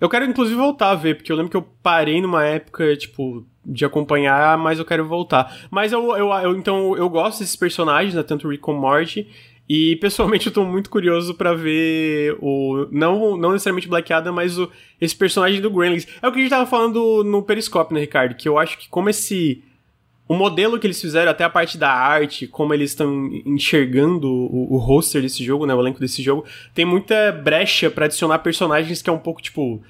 Eu quero inclusive voltar a ver, porque eu lembro que eu parei numa época, tipo, de acompanhar, mas eu quero voltar. Mas eu, eu, eu- então, eu gosto desses personagens, né? Tanto o Rick como o Morty. E pessoalmente eu tô muito curioso para ver o. Não, não necessariamente Black Adam, mas o, esse personagem do Gremlins. É o que a gente tava falando no Periscope, né, Ricardo? Que eu acho que como esse. O modelo que eles fizeram, até a parte da arte, como eles estão enxergando o, o roster desse jogo, né? O elenco desse jogo, tem muita brecha para adicionar personagens que é um pouco tipo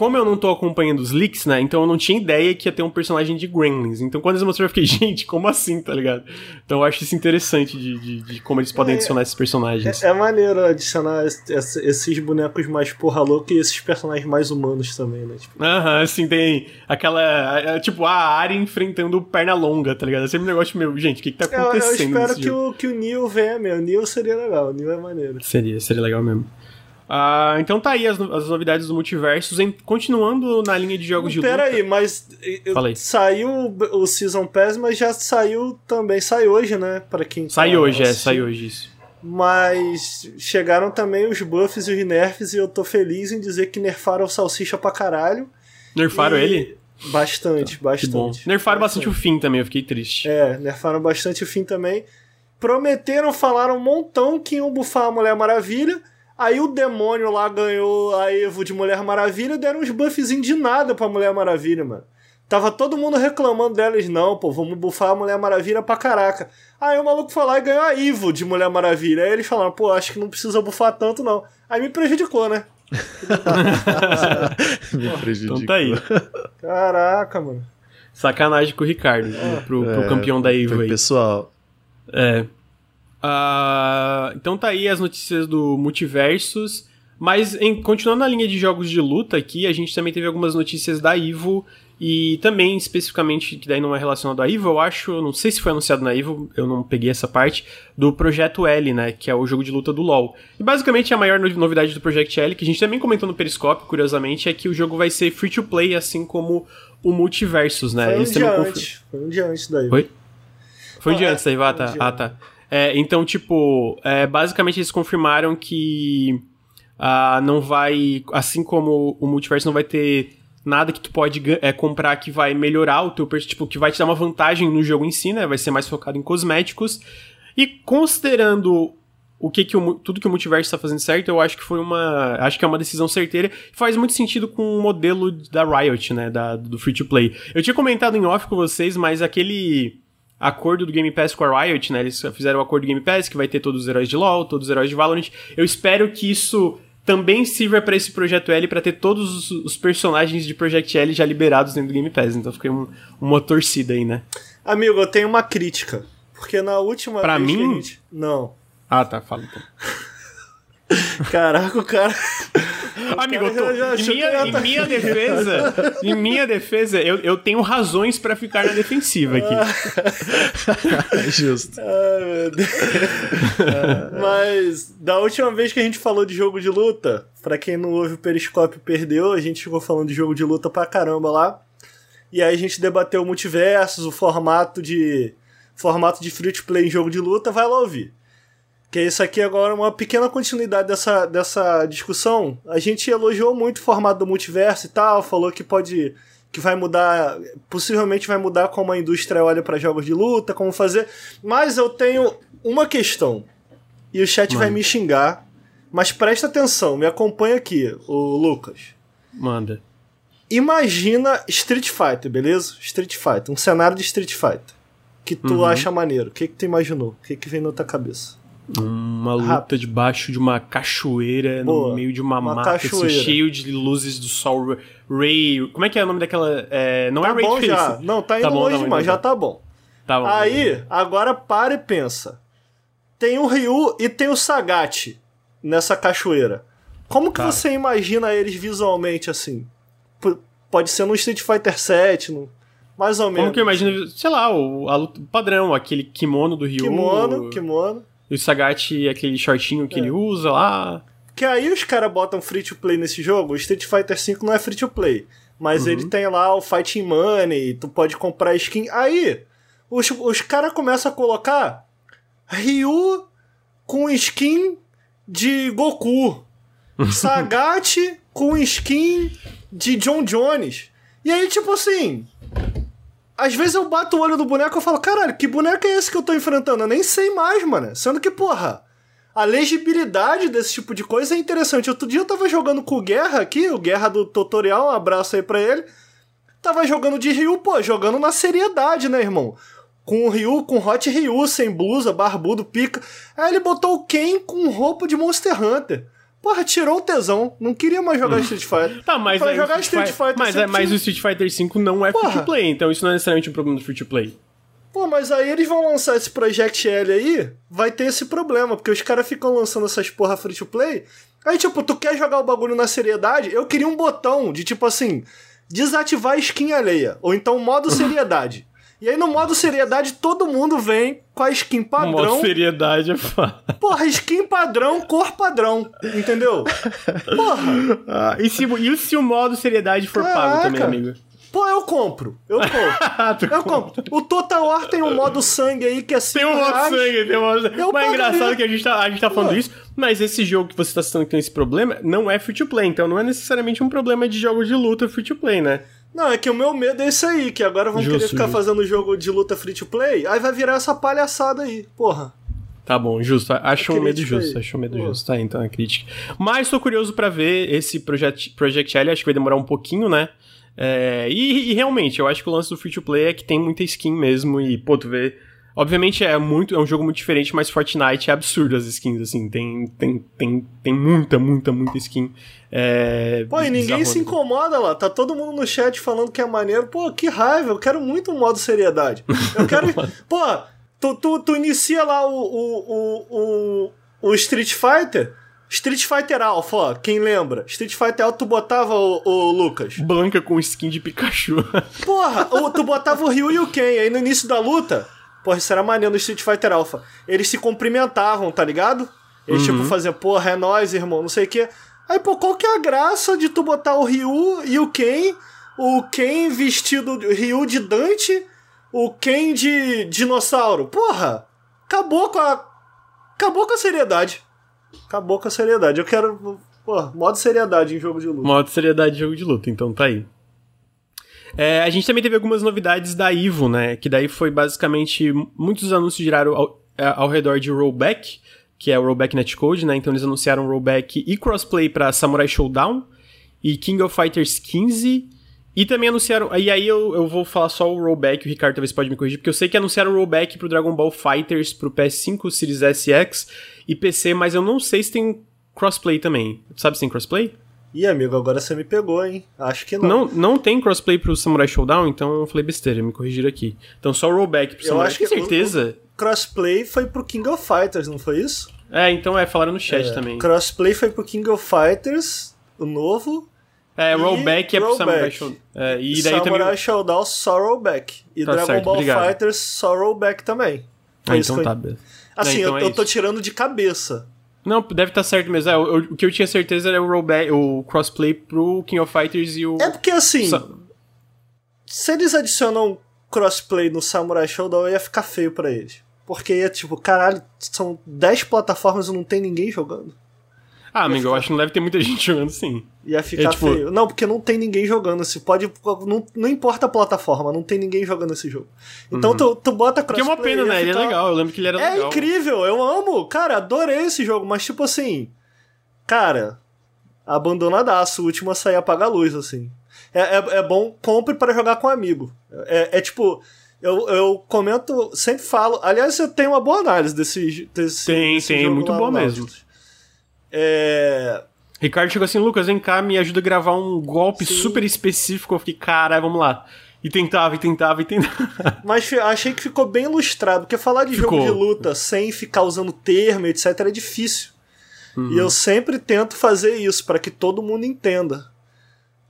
como eu não tô acompanhando os leaks, né? Então eu não tinha ideia que ia ter um personagem de Gremlins. Então quando eles mostraram, eu fiquei, gente, como assim, tá ligado? Então eu acho isso interessante de, de, de como eles podem é, adicionar esses personagens. É, é maneiro adicionar esses bonecos mais porra louca e esses personagens mais humanos também, né? Tipo, Aham, assim, tem aquela. Tipo, a área enfrentando perna longa, tá ligado? É sempre um negócio meu, gente, o que, que tá acontecendo? Eu, eu espero que o, que o Neil venha mesmo. O Neil seria legal, o Neil é maneiro. Seria, seria legal mesmo. Uh, então tá aí as, as novidades do multiversos. Em, continuando na linha de jogos de Pera luta... aí, mas eu, saiu o Season Pass, mas já saiu também. Sai hoje, né? Pra quem Sai tá hoje, é, sai hoje isso. Mas chegaram também os buffs e os nerfs e eu tô feliz em dizer que nerfaram o Salsicha pra caralho. Nerfaram e... ele? Bastante, tá, bastante. Nerfaram bastante. bastante o fim também, eu fiquei triste. É, nerfaram bastante o fim também. Prometeram, falaram um montão que iam bufar a Mulher Maravilha. Aí o demônio lá ganhou a Evo de Mulher Maravilha e deram uns buffzinhos de nada pra Mulher Maravilha, mano. Tava todo mundo reclamando delas, não, pô, vamos bufar a Mulher Maravilha pra caraca. Aí o maluco foi lá e ganhou a Ivo de Mulher Maravilha. Aí eles falaram, pô, acho que não precisa bufar tanto, não. Aí me prejudicou, né? me prejudicou. Então tá aí. Caraca, mano. Sacanagem com o Ricardo, é. pro, pro é, campeão da Ivo aí. Pessoal. É. Uh, então tá aí as notícias do Multiversos. Mas em, continuando na linha de jogos de luta aqui, a gente também teve algumas notícias da Ivo e também especificamente, que daí não é relacionado à Ivo, eu acho, não sei se foi anunciado na Ivo, eu não peguei essa parte, do Projeto L, né, que é o jogo de luta do LoL. E basicamente a maior novidade do Project L, que a gente também comentou no Periscope, curiosamente, é que o jogo vai ser free to play, assim como o Multiversos, né? Foi um Eles dia antes, foi um dia antes da Ivo. Foi? Foi um dia é, antes da Ivo, ah tá. Ah. É, então, tipo, é, basicamente eles confirmaram que uh, não vai. Assim como o multiverso não vai ter nada que tu pode é, comprar que vai melhorar o teu tipo que vai te dar uma vantagem no jogo em si, né? Vai ser mais focado em cosméticos. E considerando o que, que o, tudo que o multiverso está fazendo certo, eu acho que foi uma, acho que é uma decisão certeira. Faz muito sentido com o modelo da Riot, né, da, do free to play. Eu tinha comentado em off com vocês, mas aquele acordo do Game Pass com a Riot, né? Eles fizeram o acordo do Game Pass que vai ter todos os heróis de LoL, todos os heróis de Valorant. Eu espero que isso também sirva para esse projeto L para ter todos os, personagens de Project L já liberados dentro do Game Pass. Então fiquei um, uma torcida aí, né? Amigo, eu tenho uma crítica. Porque na última pra mim? gente... Não. Ah, tá, fala então. Caraca, o cara. Amigo, eu tô, em, minha, em minha defesa, em minha defesa, eu, eu tenho razões para ficar na defensiva aqui. Justo. Ai, meu Deus. Mas da última vez que a gente falou de jogo de luta, para quem não ouve o Periscópio perdeu, a gente ficou falando de jogo de luta pra caramba lá. E aí a gente debateu multiversos, o formato de formato de free to play em jogo de luta, vai lá ouvir. Que isso aqui agora é uma pequena continuidade dessa, dessa discussão. A gente elogiou muito o formato do multiverso e tal, falou que pode. que vai mudar. possivelmente vai mudar como a indústria olha para jogos de luta, como fazer. Mas eu tenho uma questão. E o chat Manda. vai me xingar. Mas presta atenção, me acompanha aqui, o Lucas. Manda. Imagina Street Fighter, beleza? Street Fighter, um cenário de Street Fighter. Que tu uhum. acha maneiro. O que, que tu imaginou? O que, que vem na tua cabeça? Uma luta Rápido. debaixo de uma cachoeira, Boa, no meio de uma, uma mata, assim, cheio de luzes do sol. Ray. Como é que é o nome daquela. É, não tá é Ray bom já. Não, tá indo tá bom, longe tá demais, já tá bom. Tá bom. Aí, agora para e pensa. Tem o Ryu e tem o Sagat nessa cachoeira. Como que tá. você imagina eles visualmente assim? P pode ser no Street Fighter 7, no... mais ou menos. Como que eu imagino, sei lá, o, a luta padrão, aquele kimono do Ryu. Kimono, kimono. E o Sagat, aquele shortinho que é. ele usa lá. Que aí os caras botam free to play nesse jogo. O Street Fighter V não é free to play. Mas uhum. ele tem lá o Fighting Money, tu pode comprar skin. Aí, os, os caras começam a colocar Ryu com skin de Goku. Sagat com skin de John Jones. E aí, tipo assim, às vezes eu bato o olho do boneco e falo, caralho, que boneco é esse que eu tô enfrentando? Eu nem sei mais, mano. Sendo que, porra, a legibilidade desse tipo de coisa é interessante. Outro dia eu tava jogando com o Guerra aqui, o Guerra do tutorial, um abraço aí pra ele. Tava jogando de Ryu, pô, jogando na seriedade, né, irmão? Com o Ryu, com Hot Ryu, sem blusa, barbudo, pica. Aí ele botou o Ken com roupa de Monster Hunter. Porra, tirou o tesão. Não queria mais jogar Street Fighter. Tá, mas pra aí o jogar Street Fighter. Mas, é, mas o Street Fighter V não é free Porra. to play, então isso não é necessariamente um problema do free to play. Pô, mas aí eles vão lançar esse Project L aí, vai ter esse problema, porque os caras ficam lançando essas porra free to play. Aí, tipo, tu quer jogar o bagulho na seriedade? Eu queria um botão de tipo assim, desativar a skin alheia, ou então modo seriedade. E aí no modo seriedade todo mundo vem com a skin O padrão. modo seriedade é foda. Porra, skin padrão, cor padrão. Entendeu? Porra. Ah, e, se, e se o modo seriedade for pago Caraca. também, amigo? Pô, eu compro. Eu compro. Eu compro. O Total War tem um modo sangue aí que é 5 Tem um modo reais. sangue, tem um modo sangue. Eu Mas é engraçado que a gente tá, a gente tá falando Pô. isso, mas esse jogo que você tá citando que tem esse problema não é free to play, então não é necessariamente um problema de jogos de luta free to play, né? Não, é que o meu medo é isso aí, que agora vão Justo, querer ficar justo. fazendo jogo de luta free to play, aí vai virar essa palhaçada aí, porra. Tá bom, justo. Acho um medo justo, aí. acho um medo Pô. justo. Tá, então a crítica. Mas tô curioso pra ver esse Project, Project L, acho que vai demorar um pouquinho, né? É, e, e realmente, eu acho que o lance do free to play é que tem muita skin mesmo e, pô, tu vê. Obviamente é muito, é um jogo muito diferente, mas Fortnite é absurdo as skins, assim, tem, tem, tem, tem muita, muita, muita skin. É, Pô, e ninguém se incomoda lá, tá todo mundo no chat falando que é maneiro. Pô, que raiva, eu quero muito um modo seriedade. Eu quero. Pô, tu, tu, tu inicia lá o, o, o, o, Street Fighter. Street Fighter Alpha, ó, quem lembra? Street Fighter Alpha, tu botava o, o Lucas. Blanca com skin de Pikachu. Porra, tu botava o Ryu e o Ken, aí no início da luta, porra, isso era maneiro no Street Fighter Alpha. Eles se cumprimentavam, tá ligado? Eles tipo faziam, porra, é nóis, irmão, não sei o quê. Aí, pô, qual que é a graça de tu botar o Ryu e o Ken, o Ken vestido, o Ryu de Dante, o Ken de dinossauro? Porra, acabou com a. Acabou com a seriedade. Acabou com a seriedade. Eu quero. Porra, modo seriedade em jogo de luta. Modo seriedade de jogo de luta, então tá aí. É, a gente também teve algumas novidades da Ivo, né? Que daí foi basicamente. Muitos anúncios giraram ao, é, ao redor de rollback, que é o rollback netcode, né? Então eles anunciaram rollback e crossplay pra Samurai Showdown e King of Fighters 15. E também anunciaram. E aí eu, eu vou falar só o rollback, o Ricardo talvez pode me corrigir, porque eu sei que anunciaram o rollback pro Dragon Ball Fighters pro PS5, Series SX e PC, mas eu não sei se tem crossplay também. Sabe se tem crossplay? Ih, amigo, agora você me pegou, hein? Acho que não. Não, não tem crossplay pro Samurai Showdown, então eu falei besteira, me corrigiram aqui. Então só o rollback pro Eu Samurai. acho Tem que- certeza? Crossplay foi pro King of Fighters, não foi isso? É, então é, falaram no chat É, também. Crossplay foi pro King of Fighters, o novo. É, rollback é pro. Samurai Showdown. É, e daí Samurai também. Showdown só rollback. E Tá Dragon certo, Ball obrigado. Fighters só rollback também. Foi Ah, então que tá, eu- beleza. Assim, Não, então eu, é eu tô tirando de cabeça. Não, deve estar certo mesmo. É, o, o que eu tinha certeza era o rollback, o crossplay pro King of Fighters e o. É porque assim, Sa- se eles adicionam crossplay no Samurai Showdown, ia ficar feio pra eles. Porque ia tipo, caralho, são 10 plataformas e não tem ninguém jogando. Ah, amigo, eu acho que não deve ter muita gente jogando sim. Ia ficar É, tipo- feio. Não, porque não tem ninguém jogando. Se pode. Não, não importa a plataforma, não tem ninguém jogando esse jogo. Então tu, tu bota Uhum. Porque é crossplay. uma pena, né? Ele é ficar- legal, eu lembro que ele era É legal. incrível, eu amo. Cara, adorei esse jogo, mas tipo assim. Cara, abandonadaço. O último a sair apagar a luz, assim. É, é, é bom, compre para jogar com amigo. É, é tipo. Eu, eu comento, sempre falo. Aliás, eu tenho uma boa análise desse. desse Tem, desse tem, muito boa mesmo. É. Ricardo chegou assim, Lucas, vem cá, me ajuda a gravar um golpe Sim. super específico. Eu fiquei, caralho, vamos lá. E tentava, e tentava, e tentava. Mas achei que ficou bem ilustrado, porque falar de Ficou. jogo de luta sem ficar usando termo, etc, é difícil. Uhum. E eu sempre tento fazer isso para que todo mundo entenda.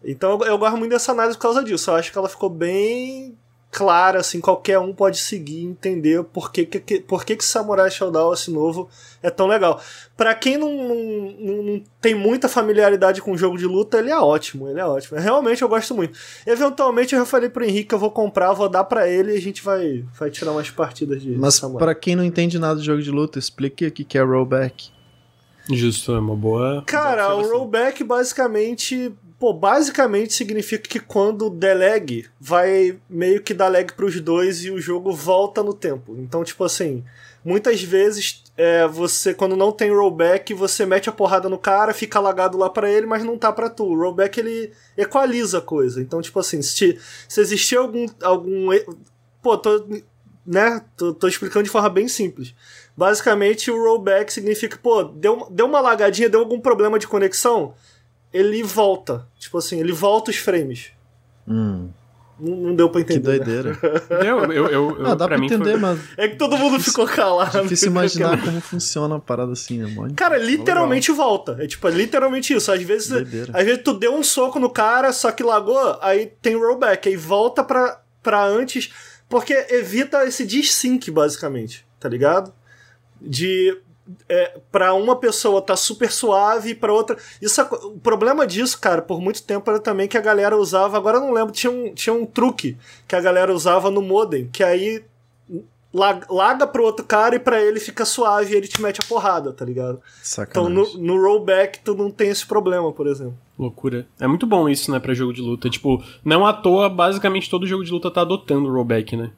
Então eu, eu gosto muito dessa análise por causa disso. Eu acho que ela ficou bem clara, assim, qualquer um pode seguir e entender por que, que, por que, que Samurai Showdown, esse novo, é tão legal. Pra quem não, não, não- tem muita familiaridade com jogo de luta, ele é ótimo, ele é ótimo. Realmente eu gosto muito. Eventualmente eu já falei pro Henrique que eu vou comprar, vou dar pra ele e a gente vai, vai tirar umas partidas de Mas Samurai. pra quem não entende nada de jogo de luta, explique o que que é rollback. Justo, é uma boa. Cara, o rollback basicamente Pô, basicamente significa que quando der lag, vai meio que dar lag pros dois e o jogo volta no tempo. Então, tipo assim, muitas vezes é, você, quando não tem rollback, você mete a porrada no cara, fica lagado lá para ele, mas não tá pra tu. O rollback ele equaliza a coisa. Então, tipo assim, se, se existir algum. algum pô, tô. Né? Tô, tô explicando de forma bem simples. Basicamente, o rollback significa, pô, deu, deu uma lagadinha, deu algum problema de conexão ele volta. Tipo assim, ele volta os frames. Hum. Não, não deu pra entender. Que doideira. Deu, eu, eu, eu, ah, dá pra, pra entender, foi... mas. É que todo mundo difícil, ficou calado. Difícil imaginar como funciona uma parada assim, né, mano? Cara, literalmente volta. É tipo, é literalmente isso. Às vezes, às vezes tu deu um soco no cara, só que lagou, aí tem rollback, aí volta pra, pra antes. Porque evita esse desync, basicamente, tá ligado? De é, para uma pessoa tá super suave e para outra. Isso, é o problema disso, cara, por muito tempo era também que a galera usava. Agora eu não lembro, tinha um, tinha um truque que a galera usava no modem, que aí laga pro outro cara e para ele fica suave e ele te mete a porrada, tá ligado? Sacanagem. Então no, no rollback tu não tem esse problema, por exemplo. Loucura. É muito bom isso, né, pra jogo de luta. Tipo, não à toa, basicamente todo jogo de luta tá adotando o rollback, né?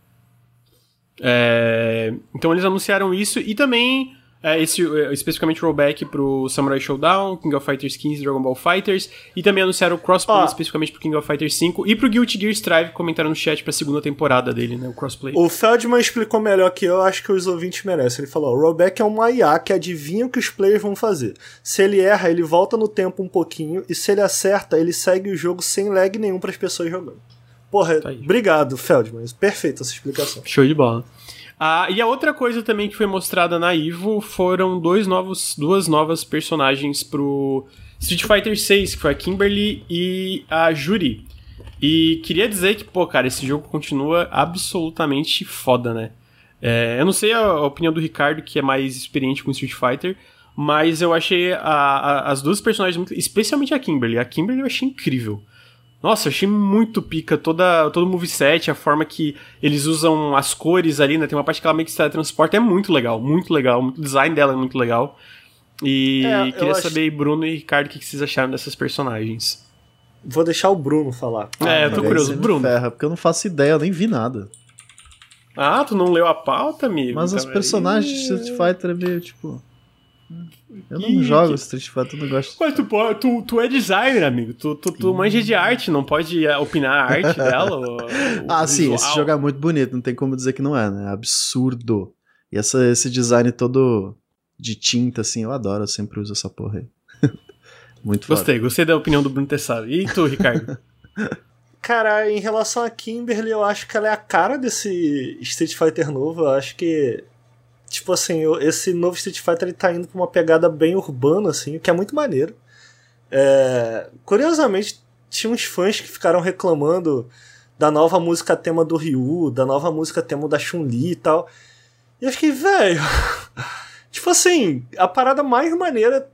É... Então eles anunciaram isso e também é, esse, é, especificamente rollback pro Samurai Showdown, King of Fighters 15 Dragon Ball Fighters, e também anunciaram o crossplay especificamente pro King of Fighters 5 e pro Guilty Gear Strive, comentaram no chat pra segunda temporada dele, né, o crossplay. O Feldman explicou melhor que eu, acho que os ouvintes merecem. Ele falou, o rollback é uma IA que adivinha o que os players vão fazer. Se ele erra, ele volta no tempo um pouquinho, e se ele acerta, ele segue o jogo sem lag nenhum para as pessoas jogando. Porra, tá obrigado, Feldman. Perfeita essa explicação. Show de bola. Ah, e a outra coisa também que foi mostrada na Ivo foram dois novos, duas novas personagens pro Street Fighter 6, que foi a Kimberly e a Juri. E queria dizer que, pô, cara, esse jogo continua absolutamente foda, né? É, eu não sei a, a, opinião do Ricardo, que é mais experiente com Street Fighter, mas eu achei a, a, as duas personagens, muito, especialmente a Kimberly. A Kimberly eu achei incrível. Nossa, achei muito pica toda, todo o moveset, a forma que eles usam as cores ali, né? Tem uma parte que ela meio que se teletransporta, é muito legal, muito legal. O design dela é muito legal. E é, queria saber, Bruno e Ricardo, o que vocês acharam dessas personagens. Vou deixar o Bruno falar. É, eu tô curioso. Bruno. Ferra, porque eu não faço ideia, eu nem vi nada. Ah, tu não leu a pauta, amigo? Mas os personagens de Street Fighter é meio, tipo... Eu não que, jogo que... Street Fighter, não gosto. Mas tu, tu, tu é designer, amigo. Tu, tu, tu manja de arte, não pode opinar a arte dela? ou, ah, sim, esse jogo é muito bonito, não tem como dizer que não é, né? É absurdo. E essa, esse design todo de tinta, assim, eu adoro, eu sempre uso essa porra aí. muito Gostei, foda. gostei da opinião do Bruno Tessaro. E tu, Ricardo? Cara, em relação a Kimberly, eu acho que ela é a cara desse Street Fighter novo. Eu acho que tipo assim, esse novo Street Fighter ele tá indo pra uma pegada bem urbana, assim, que é muito maneiro. É, curiosamente, tinha uns fãs que ficaram reclamando da nova música tema do Ryu, da nova música tema da Chun-Li e tal. E eu fiquei, velho. tipo assim, a parada mais maneira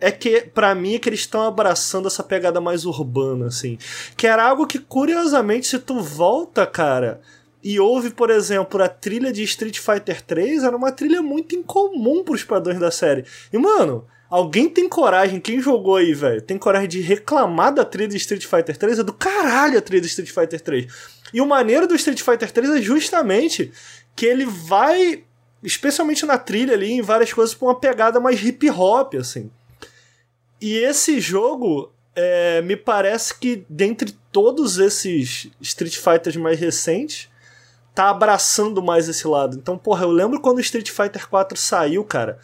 é que, para mim, é que eles estão abraçando essa pegada mais urbana, assim. Que era algo que, curiosamente, se tu volta, cara, e houve, por exemplo, a trilha de Street Fighter 3 era uma trilha muito incomum pros padrões da série. E, mano, alguém tem coragem, quem jogou aí, velho, tem coragem de reclamar da trilha de Street Fighter 3? É do caralho a trilha de Street Fighter 3. E o maneiro do Street Fighter 3 é justamente que ele vai, especialmente na trilha ali, em várias coisas, pra uma pegada mais hip hop, assim. E esse jogo, é, me parece que dentre todos esses Street Fighters mais recentes, tá abraçando mais esse lado. Então, porra, eu lembro quando o Street Fighter 4 saiu, cara,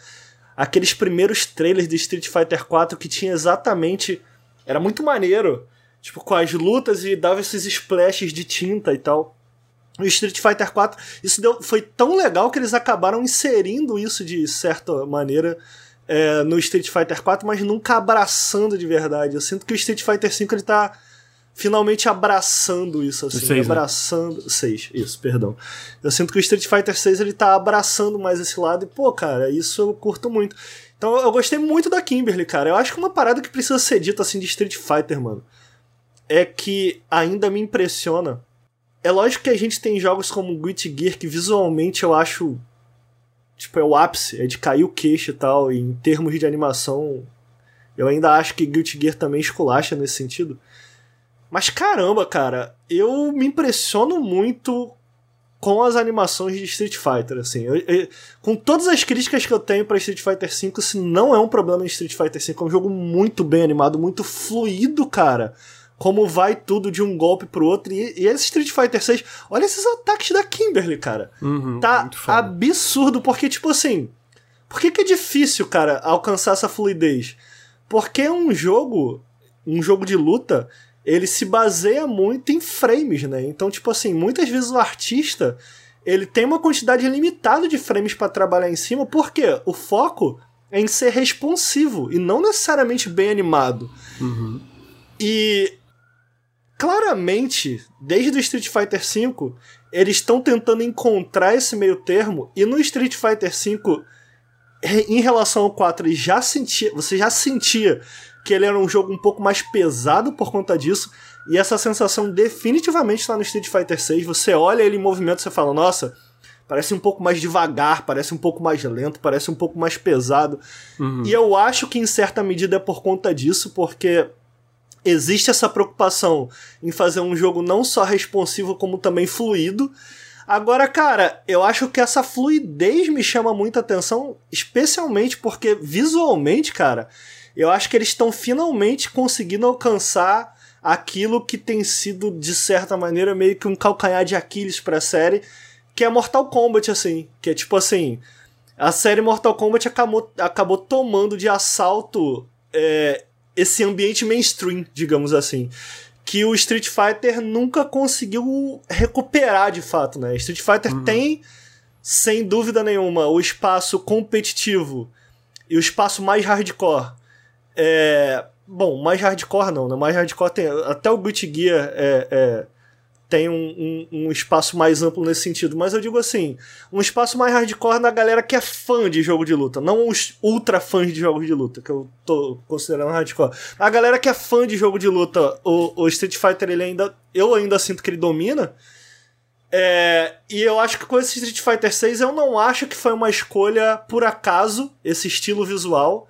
aqueles primeiros trailers de Street Fighter 4 que tinha exatamente. Era muito maneiro. Tipo, com as lutas e dava esses splashes de tinta e tal. O Street Fighter 4, isso deu, foi tão legal que eles acabaram inserindo isso de certa maneira é, no Street Fighter 4, mas nunca abraçando de verdade. Eu sinto que o Street Fighter 5 ele tá finalmente abraçando isso, assim. Seis, né? abraçando. Né? Seis, isso, perdão. Eu sinto que o Street Fighter 6 ele tá abraçando mais esse lado e, pô, cara, isso eu curto muito. Então eu gostei muito da Kimberly, cara. Eu acho que uma parada que precisa ser dita assim de Street Fighter, mano, é que ainda me impressiona. É lógico que a gente tem jogos como Guilty Gear que visualmente eu acho tipo é o ápice, é de cair o queixo e tal, e em termos de animação Eu ainda acho que Guilty Gear também esculacha nesse sentido. Mas caramba, cara, eu me impressiono muito com as animações de Street Fighter, assim. Eu, eu, com todas as críticas que eu tenho para Street Fighter V, isso não é um problema em Street Fighter V. É um jogo muito bem animado, muito fluido, cara. Como vai tudo de um golpe pro outro. E, e esse Street Fighter 6, olha esses ataques da Kimberly, cara. Uhum, tá absurdo, porque, tipo assim. Por que, que é difícil, cara, alcançar essa fluidez? Porque é um jogo, um jogo de luta, ele se baseia muito em frames, né? Então, tipo assim, muitas vezes o artista ele tem uma quantidade limitada de frames para trabalhar em cima, porque o foco é em ser responsivo e não necessariamente bem animado. Uhum. E claramente, desde o Street Fighter V, eles estão tentando encontrar esse meio termo, e no Street Fighter V, em relação ao 4, já sentia, você já sentia que ele era um jogo um pouco mais pesado por conta disso. E essa sensação definitivamente está no Street Fighter 6. Você olha ele em movimento e fala, nossa, parece um pouco mais devagar, parece um pouco mais lento, parece um pouco mais pesado. Uhum. E eu acho que em certa medida é por conta disso, porque existe essa preocupação em fazer um jogo não só responsivo, como também fluido. Agora, cara, eu acho que essa fluidez me chama muita atenção, especialmente porque visualmente, cara, eu acho que eles estão finalmente conseguindo alcançar aquilo que tem sido, de certa maneira, meio que um calcanhar de Aquiles pra série, que é Mortal Kombat, assim. Que é tipo assim. A série Mortal Kombat acabou, acabou tomando de assalto é, esse ambiente mainstream, digamos assim. Que o Street Fighter nunca conseguiu recuperar de fato, né? Street Fighter uhum. tem, sem dúvida nenhuma, o espaço competitivo e o espaço mais hardcore é, bom, mais hardcore não, né? Mais hardcore tem. Até o Guilty Gear é, é, tem um, um, um, espaço mais amplo nesse sentido. Mas eu digo assim: um espaço mais hardcore na galera que é fã de jogo de luta. Não os ultra fãs de jogos de luta, que eu tô considerando hardcore. A galera que é fã de jogo de luta, o, o Street Fighter, ele ainda. Eu ainda sinto que ele domina. É, e eu acho que com esse Street Fighter 6 eu não acho que foi uma escolha por acaso, esse estilo visual.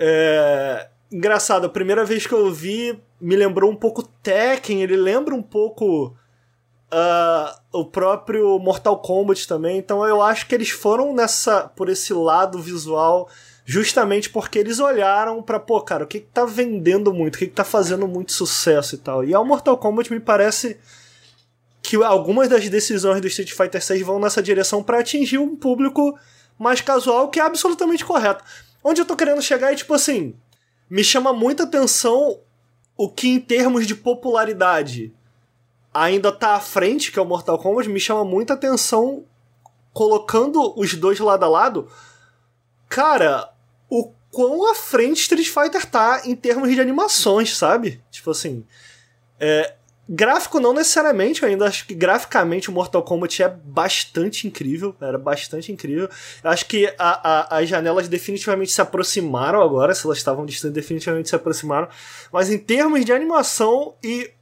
É... Engraçado, a primeira vez que eu vi me lembrou um pouco Tekken, ele lembra um pouco uh, o próprio Mortal Kombat também, então eu acho que eles foram nessa por esse lado visual justamente porque eles olharam para pô, cara, o que, que tá vendendo muito, o que, que tá fazendo muito sucesso e tal. E ao Mortal Kombat me parece que algumas das decisões do Street Fighter 6 vão nessa direção para atingir um público mais casual, que é absolutamente correto. Onde eu tô querendo chegar é tipo assim, me chama muita atenção o que em termos de popularidade ainda tá à frente, que é o Mortal Kombat, me chama muita atenção colocando os dois lado a lado. Cara, o quão à frente Street Fighter tá em termos de animações, sabe? Tipo assim, é, Gráfico não necessariamente, eu ainda acho que graficamente o Mortal Kombat é bastante incrível, era bastante incrível. Eu acho que a, a, as janelas definitivamente se aproximaram agora, se elas estavam distantes, definitivamente se aproximaram. Mas em termos de animação e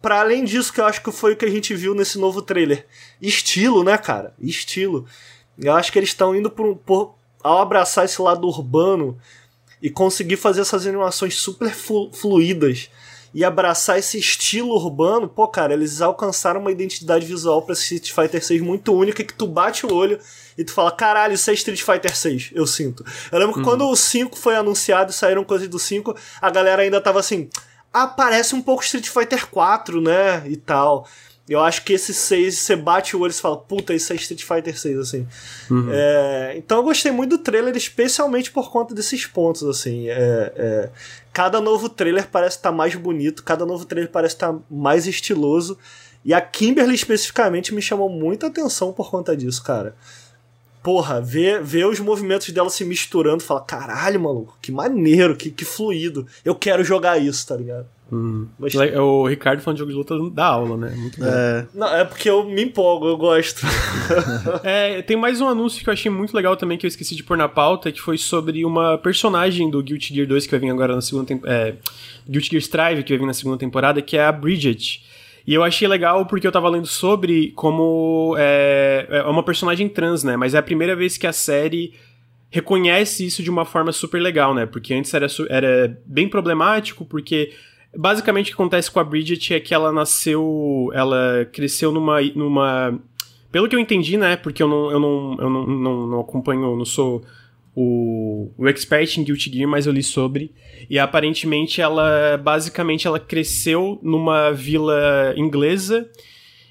para além disso, que eu acho que foi o que a gente viu nesse novo trailer, estilo, né, cara? Estilo. Eu acho que eles estão indo por, por ao abraçar esse lado urbano e conseguir fazer essas animações super fluídas e abraçar esse estilo urbano, pô, cara, eles alcançaram uma identidade visual pra Street Fighter 6 muito única que tu bate o olho e tu fala, caralho, isso é Street Fighter 6, eu sinto. Eu lembro que uhum. quando o 5 foi anunciado e saíram coisas do 5, a galera ainda tava assim, ah, parece um pouco Street Fighter 4, né, e tal. Eu acho que esse 6, você bate o olho e fala, puta, isso é Street Fighter 6, assim. Uhum. É, então eu gostei muito do trailer, especialmente por conta desses pontos, assim. É, é, cada novo trailer parece estar tá mais bonito, cada novo trailer parece estar tá mais estiloso. E a Kimberly especificamente me chamou muita atenção por conta disso, cara. Porra, ver, ver os movimentos dela se misturando, falar, caralho, maluco, que maneiro, que, que fluido. Eu quero jogar isso, tá ligado? Hum. O Ricardo falando de jogo de luta da aula, né? Muito bom. É. Não, é porque eu me empolgo, eu gosto. é, tem mais um anúncio que eu achei muito legal também que eu esqueci de pôr na pauta, que foi sobre uma personagem do Guilty Gear 2 que vai vir agora na segunda temporada. É, Guilty Gear Strive, que vai vir na segunda temporada, que é a Bridget. E eu achei legal porque eu tava lendo sobre como é, é uma personagem trans, né? Mas é a primeira vez que a série reconhece isso de uma forma super legal, né? Porque antes era, era bem problemático, porque basicamente o que acontece com a Bridget é que ela nasceu, ela cresceu numa, numa pelo que eu entendi, né? Porque eu não, eu não, eu não, não, não acompanho, não sou o, o expert em Guilty Gear, mas eu li sobre. E aparentemente ela, basicamente, ela cresceu numa vila inglesa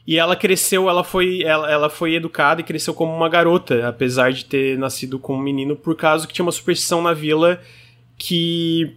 e ela cresceu, ela foi, ela, ela foi educada e cresceu como uma garota, apesar de ter nascido como um menino, por causa que tinha uma superstição na vila que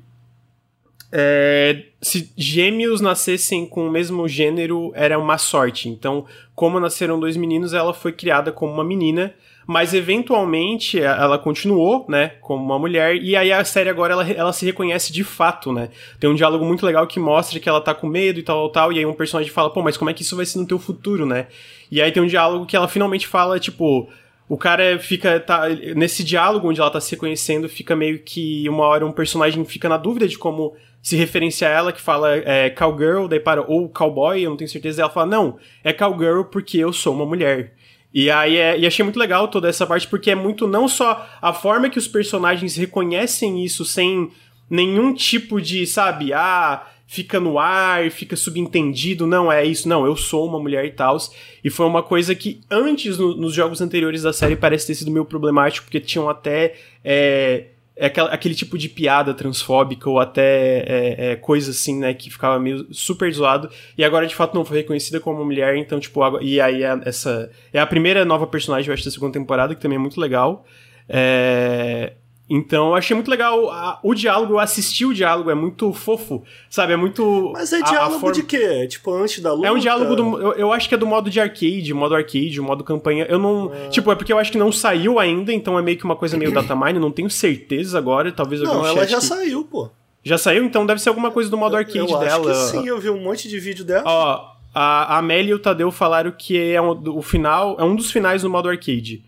é, se gêmeos nascessem com o mesmo gênero era uma sorte. Então, como nasceram dois meninos, ela foi criada como uma menina mas eventualmente ela continuou, né, como uma mulher, e aí a série agora ela, ela se reconhece de fato, né? Tem um diálogo muito legal que mostra que ela tá com medo e tal, tal, e aí um personagem fala, pô, mas como é que isso vai ser no teu futuro, né? E aí tem um diálogo que ela finalmente fala, tipo, o cara fica. Tá, nesse diálogo onde ela tá se reconhecendo, fica meio que uma hora um personagem fica na dúvida de como se referenciar a ela, que fala é, cowgirl, daí para, ou cowboy, eu não tenho certeza, e ela fala, não, é cowgirl porque eu sou uma mulher. E aí é, e achei muito legal toda essa parte, porque é muito não só a forma que os personagens reconhecem isso sem nenhum tipo de, sabe, ah, fica no ar, fica subentendido, não é isso, não, eu sou uma mulher e tal. E foi uma coisa que antes, no, nos jogos anteriores da série, parece ter sido meio problemático, porque tinham até. É, é aquele tipo de piada transfóbica ou até é, é, coisa assim, né, que ficava meio super zoado. E agora, de fato, não foi reconhecida como mulher, então, tipo, e aí é essa. É a primeira nova personagem, eu acho, da segunda temporada, que também é muito legal. É, então eu achei muito legal a, o diálogo, eu assisti o diálogo, é muito fofo, sabe? É muito. Mas é diálogo forma... de quê? Tipo, antes da luta? É um diálogo do. Eu, eu, acho que é do modo de arcade, modo arcade, modo campanha. Eu não. Ah. Tipo, é porque eu acho que não saiu ainda, então é meio que uma coisa meio datamine, não tenho certeza agora, talvez eu Não, ela já que... saiu, pô. Já saiu? Então deve ser alguma coisa do modo arcade eu, eu dela. Acho que sim, eu vi um monte de vídeo dela. Ó, a Amélia e o Tadeu falaram que é um, o final, é um dos finais do modo arcade.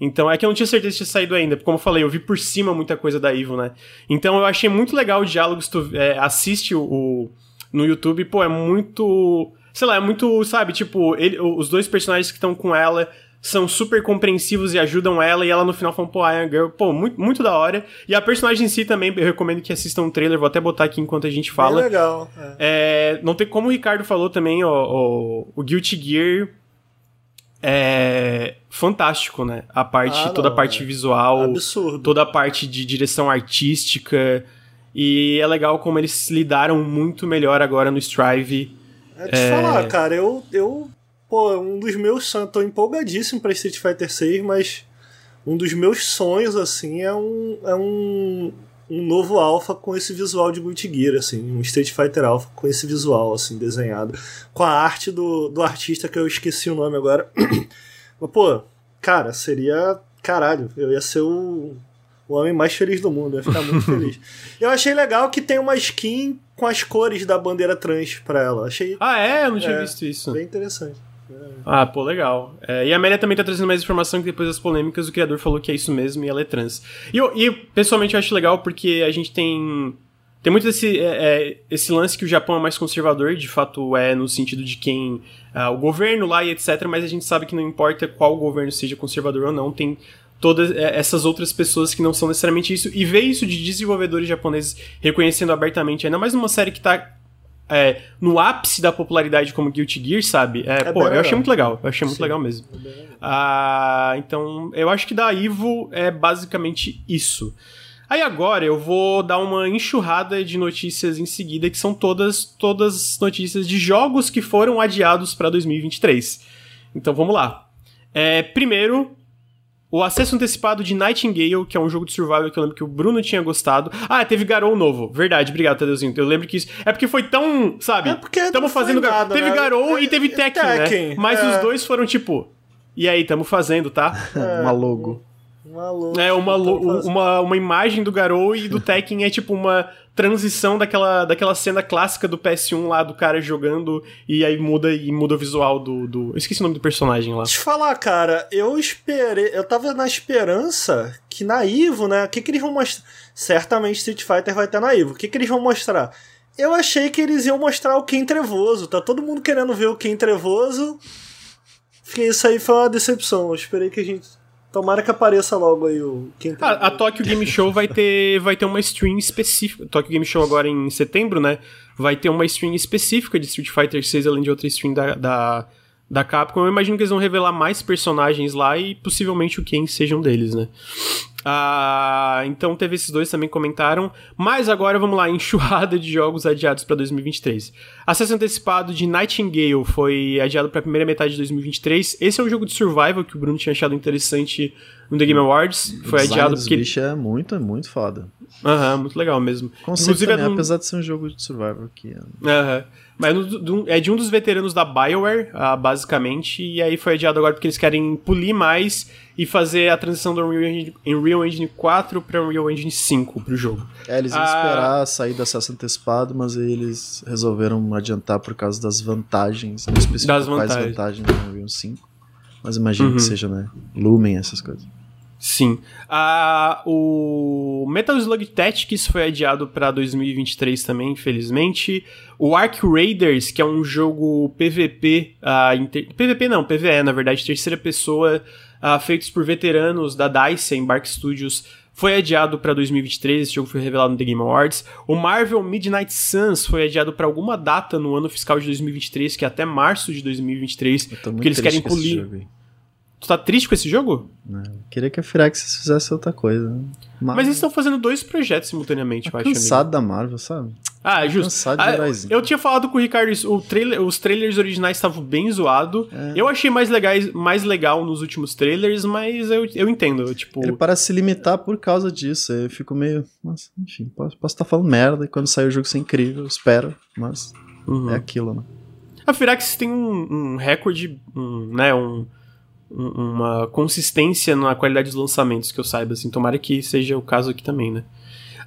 Então, é que eu não tinha certeza de ter saído ainda, porque como eu falei, eu vi por cima muita coisa da Ivo, né? Então eu achei muito legal o diálogo, se tu é, assiste o, o, no YouTube, pô, é muito. Sei lá, é muito, sabe, tipo, ele, os dois personagens que estão com ela são super compreensivos e ajudam ela, e ela no final fala, pô, I am girl, pô, muito, muito da hora. E a personagem em si também, eu recomendo que assistam um trailer, vou até botar aqui enquanto a gente fala. É legal. É. É, não tem como o Ricardo falou também, ó, ó, o Guilty Gear é fantástico, né? A parte, ah, toda a parte é visual, absurdo. toda a parte de direção artística. E é legal como eles lidaram muito melhor agora no Strive. É te é... falar, cara, eu, eu. Pô, um dos meus sonhos. Tô empolgadíssimo pra Street Fighter 6, mas um dos meus sonhos, assim, é um. É um um novo Alpha com esse visual de Guilty Gear, assim, um Street Fighter Alpha com esse visual, assim, desenhado, com a arte do, do artista que eu esqueci o nome agora. Mas, pô, cara, seria. Caralho, eu ia ser o, o homem mais feliz do mundo, eu ia ficar muito feliz. Eu achei legal que tem uma skin com as cores da bandeira trans pra ela. Achei. Ah, é? Eu não tinha é, visto isso. Bem interessante. Ah, pô, legal. É, e a Amélia também tá trazendo mais informação que depois das polêmicas o criador falou que é isso mesmo e ela é trans. E, eu, e pessoalmente eu acho legal porque a gente tem. Tem muito esse, é, é, esse lance que o Japão é mais conservador, de fato é no sentido de quem. Ah, o governo lá e etc., mas a gente sabe que não importa qual governo seja conservador ou não, tem todas é, essas outras pessoas que não são necessariamente isso, e ver isso de desenvolvedores japoneses reconhecendo abertamente, ainda mais numa série que tá é, no ápice da popularidade como Guilty Gear, sabe? É, é pô, eu achei muito legal. Eu achei muito Sim. legal mesmo. É ah, então, eu acho que da Ivo é basicamente isso. Aí agora eu vou dar uma enxurrada de notícias em seguida, que são todas todas notícias de jogos que foram adiados para 2023. Então vamos lá. É, primeiro, o acesso antecipado de Nightingale, que é um jogo de survival que eu lembro que o Bruno tinha gostado. Ah, teve Garou novo. Verdade, obrigado, Tadeuzinho. Eu lembro que isso. É porque foi tão. Sabe? É porque. Estamos fazendo. Nada, teve né? Garou é, e teve Tekken, Tekken, né? Mas é. os dois foram tipo. E aí, tamo fazendo, tá? É, uma logo. Uma logo. É, uma, uma, uma imagem do Garou e do Tekken é tipo uma transição daquela, daquela cena clássica do PS1 lá, do cara jogando, e aí muda e muda o visual do. do... Eu esqueci o nome do personagem lá. Deixa eu falar, cara, eu esperei. Eu tava na esperança que na Ivo, né? O que, que eles vão mostrar? Certamente Street Fighter vai ter na Ivo. O que, que eles vão mostrar? Eu achei que eles iam mostrar o Ken Trevoso. Tá todo mundo querendo ver o Ken Trevoso. Isso aí foi uma decepção. Eu esperei que a gente Tomara que apareça logo aí o. Quem a, a Tokyo Game Show vai ter, vai ter uma stream específica. Tokyo Game Show agora em setembro, né? Vai ter uma stream específica de Street Fighter 6, além de outra stream da, da, da Capcom. Eu imagino que eles vão revelar mais personagens lá e possivelmente o Ken seja um deles, né? Ah, então teve esses dois também comentaram. Mas agora vamos lá, enxurrada de jogos adiados para 2023. Acesso antecipado de Nightingale foi adiado para a primeira metade de 2023. Esse é um jogo de survival que o Bruno tinha achado interessante no The Game Awards. Foi adiado porque. bicho é muito, muito foda. Aham, uhum, muito legal mesmo. Inclusive, também, é um... apesar de ser um jogo de survival aqui. Aham. Uhum. Mas é de um dos veteranos da BioWare, uh, basicamente, e aí foi adiado agora porque eles querem polir mais e fazer a transição do Unreal Engine, Unreal Engine 4 para Unreal Engine 5 pro jogo. É, eles iam uh, esperar sair do acesso antecipado, mas aí eles resolveram adiantar por causa das vantagens, não das vantagens. quais vantagens do Unreal 5, mas imagino uhum. que seja, né, Lumen, essas coisas. Sim. Ah, o Metal Slug Tactics foi adiado para 2023 também, infelizmente. O Ark Raiders, que é um jogo PVP, ah, inter... PVP não, PVE, na verdade, terceira pessoa, ah, feitos por veteranos da DICE, Embark Studios, foi adiado para 2023, esse jogo foi revelado no The Game Awards. O Marvel Midnight Suns foi adiado para alguma data no ano fiscal de 2023, que é até março de 2023, porque eles querem polir. Tu tá triste com esse jogo? Não, queria que a Firaxis fizesse outra coisa. Mas, Mas eles estão fazendo dois projetos simultaneamente, eu acho. cansado da Marvel, sabe? Ah, é justo. Cansado de ah, Eu tinha falado com o Ricardo isso, trailer, os trailers originais estavam bem zoados. É. Eu achei mais, legais, mais legal nos últimos trailers, mas eu, eu entendo, tipo... Ele parece se limitar por causa disso, eu fico meio... Mas, enfim, posso, estar falando merda e quando sair o jogo ser incrível, espero, mas uhum. é aquilo, né? A Firaxis tem um, um recorde, um, né, um uma consistência na qualidade dos lançamentos, que eu saiba, assim. Tomara que seja o caso aqui também, né?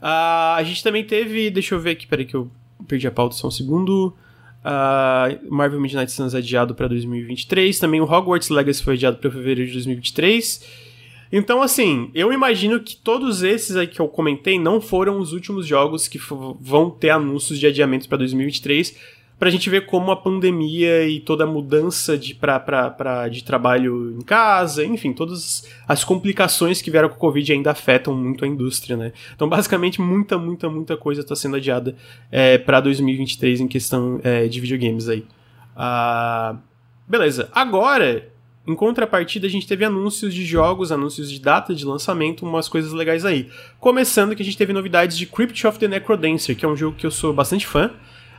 Uh, a gente também teve. Deixa eu ver aqui, peraí que eu perdi a pauta só um segundo. Uh, Marvel Midnight Suns adiado para 2023. Também o Hogwarts Legacy foi adiado para fevereiro de 2023. Então, assim, eu imagino que todos esses aí que eu comentei não foram os últimos jogos que vão ter anúncios de adiamentos para 2023 para a gente ver como a pandemia e toda a mudança de, pra, pra, pra, de trabalho em casa, enfim, todas as complicações que vieram com o Covid ainda afetam muito a indústria, né? Então, basicamente, muita, muita, muita coisa está sendo adiada é, para 2023 em questão é, de videogames aí. Ah, beleza. Agora, em contrapartida, a gente teve anúncios de jogos, anúncios de data de lançamento, umas coisas legais aí. Começando que a gente teve novidades de Crypt of the Necrodancer, que é um jogo que eu sou bastante fã.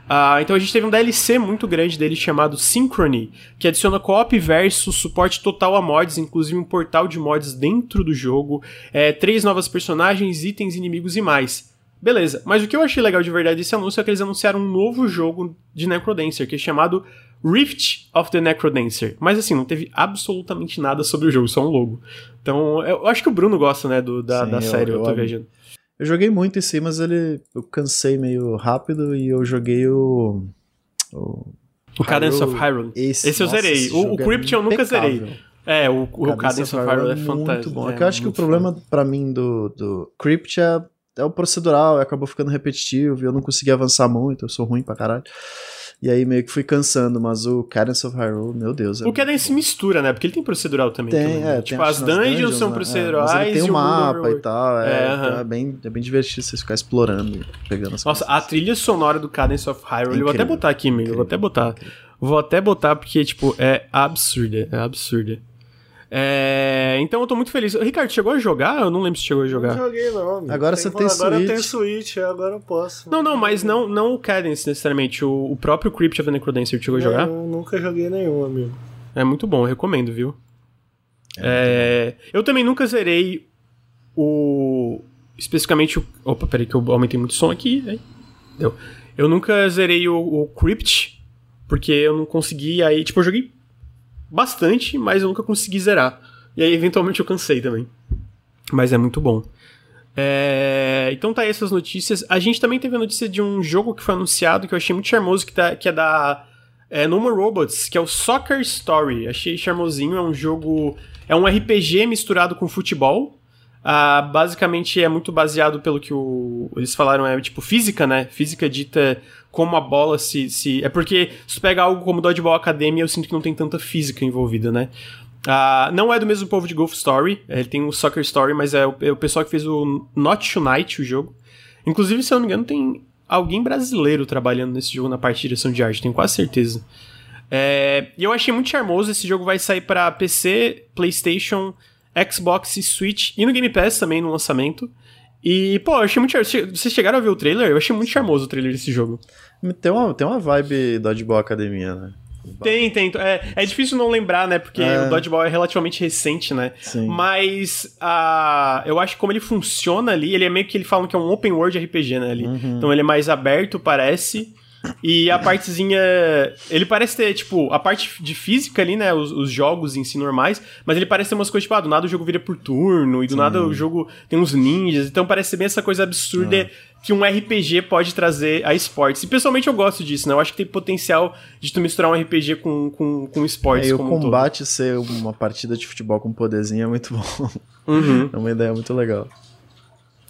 Uh, então a gente teve um DLC muito grande dele chamado Synchrony, que adiciona co-op versus suporte total a mods, inclusive um portal de mods dentro do jogo, é, três novas personagens, itens, inimigos e mais. Beleza, mas o que eu achei legal de verdade desse anúncio é que eles anunciaram um novo jogo de Necrodancer, que é chamado Rift of the Necrodancer. Mas assim, não teve absolutamente nada sobre o jogo, só um logo. Então, eu acho que o Bruno gosta, né, do, da, Sim, da série, eu, eu, eu tô viajando. Eu joguei muito em si, mas ele. Eu cansei meio rápido e eu joguei o. O, o Cadence of Hyrule. Esse, esse eu zerei. O, o Crypt eu nunca zerei. É, o, o Cadence, of Hyrule é, é fantástico. Muito bom. É, é eu acho que o problema para mim do, do Crypt é, é o procedural, acabou ficando repetitivo e eu não consegui avançar muito, eu sou ruim pra caralho. E aí meio que fui cansando, mas o Cadence of Hyrule, meu Deus. É... O Cadence mistura, né? Porque ele tem procedural também. Tem, também, é, tipo, as dungeons, dungeons são né? procedurais. É, tem o mapa e tal. É, é, então é, bem, é bem divertido você ficar explorando, pegando as Nossa, coisas. a trilha sonora do Cadence of Hyrule, eu vou até botar aqui, amigo. Eu vou até botar. Incrível. Vou até botar porque, tipo, é absurda. É absurda. É, então eu tô muito feliz. Ricardo, chegou a jogar? Eu não lembro se chegou a jogar. Não joguei, não. Amigo. Agora tem, você tem agora Switch. Agora eu tenho Switch, agora eu posso. Não, não, mas não, não o Cadence necessariamente. O, o próprio Crypt of the Necrodancer chegou não, a jogar? Eu nunca joguei nenhum, amigo. É muito bom, eu recomendo, viu? É, é eu também nunca zerei o. Especificamente o. Opa, peraí que eu aumentei muito o som aqui. Aí. Deu. Eu nunca zerei o, o Crypt, porque eu não consegui. Aí, tipo, eu joguei bastante, mas eu nunca consegui zerar. E aí, eventualmente, eu cansei também. Mas é muito bom. É... Então tá aí essas notícias. A gente também teve a notícia de um jogo que foi anunciado que eu achei muito charmoso, que, tá, que é da é, More Robots, que é o Soccer Story. Achei charmosinho, é um jogo... É um RPG misturado com futebol. Ah, basicamente é muito baseado pelo que o, eles falaram, é tipo física, né? Física dita como a bola se. se é porque se pega algo como Dodgeball Academy, eu sinto que não tem tanta física envolvida, né? Uh, não é do mesmo povo de Golf Story, ele tem o Soccer Story, mas é o, é o pessoal que fez o Not Tonight, o jogo. Inclusive, se eu não me engano, tem alguém brasileiro trabalhando nesse jogo na parte de direção de arte, tenho quase certeza. É, e eu achei muito charmoso, esse jogo vai sair para PC, PlayStation, Xbox e Switch, e no Game Pass também no lançamento. E, pô, eu achei muito charmoso. Vocês chegaram a ver o trailer? Eu achei muito charmoso o trailer desse jogo. Tem uma, tem uma vibe Dodgeball Academia, né? Tem, tem. É, é difícil não lembrar, né? Porque é. o Dodgeball é relativamente recente, né? Sim. Mas uh, eu acho que como ele funciona ali, ele é meio que ele falam que é um open world RPG, né? Ali. Uhum. Então ele é mais aberto, parece. E a partezinha. Ele parece ter, tipo, a parte de física ali, né? Os, os, jogos em si normais, mas ele parece ter umas coisas, tipo, ah, do nada o jogo vira por turno, e do Sim. nada o jogo tem uns ninjas, então parece ser bem essa coisa absurda. É que um RPG pode trazer a esportes. E pessoalmente eu gosto disso, né? Eu acho que tem potencial de tu misturar um RPG com, com, com esportes. É, e o combate um ser uma partida de futebol com poderzinho é muito bom. Uhum. É uma ideia muito legal.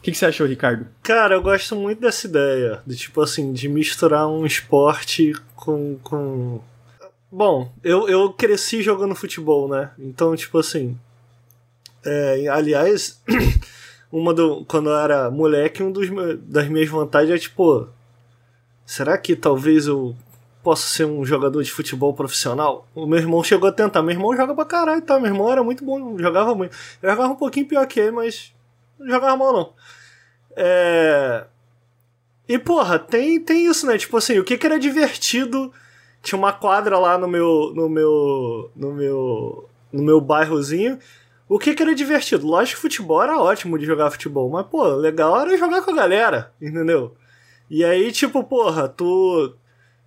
O que, que, você achou, Ricardo? Cara, eu gosto muito dessa ideia. De tipo assim, de misturar um esporte com. com... Bom, eu, eu cresci jogando futebol, né? Então, tipo assim. É, aliás. uma do. Quando eu era moleque, um dos das minhas vantagens é tipo. Será que talvez eu possa ser um jogador de futebol profissional? O meu irmão chegou a tentar. Meu irmão joga pra caralho, tá? Meu irmão era muito bom, jogava muito. Eu jogava um pouquinho pior que ele, mas. Não jogava mal, não. É. E, porra, tem, tem isso, né? Tipo assim, o que que era divertido. Tinha uma quadra lá no meu. no meu. no meu. no meu bairrozinho o que, que era divertido? Lógico que futebol era ótimo de jogar futebol, mas, pô, legal era jogar com a galera, entendeu? E aí, tipo, porra, tu.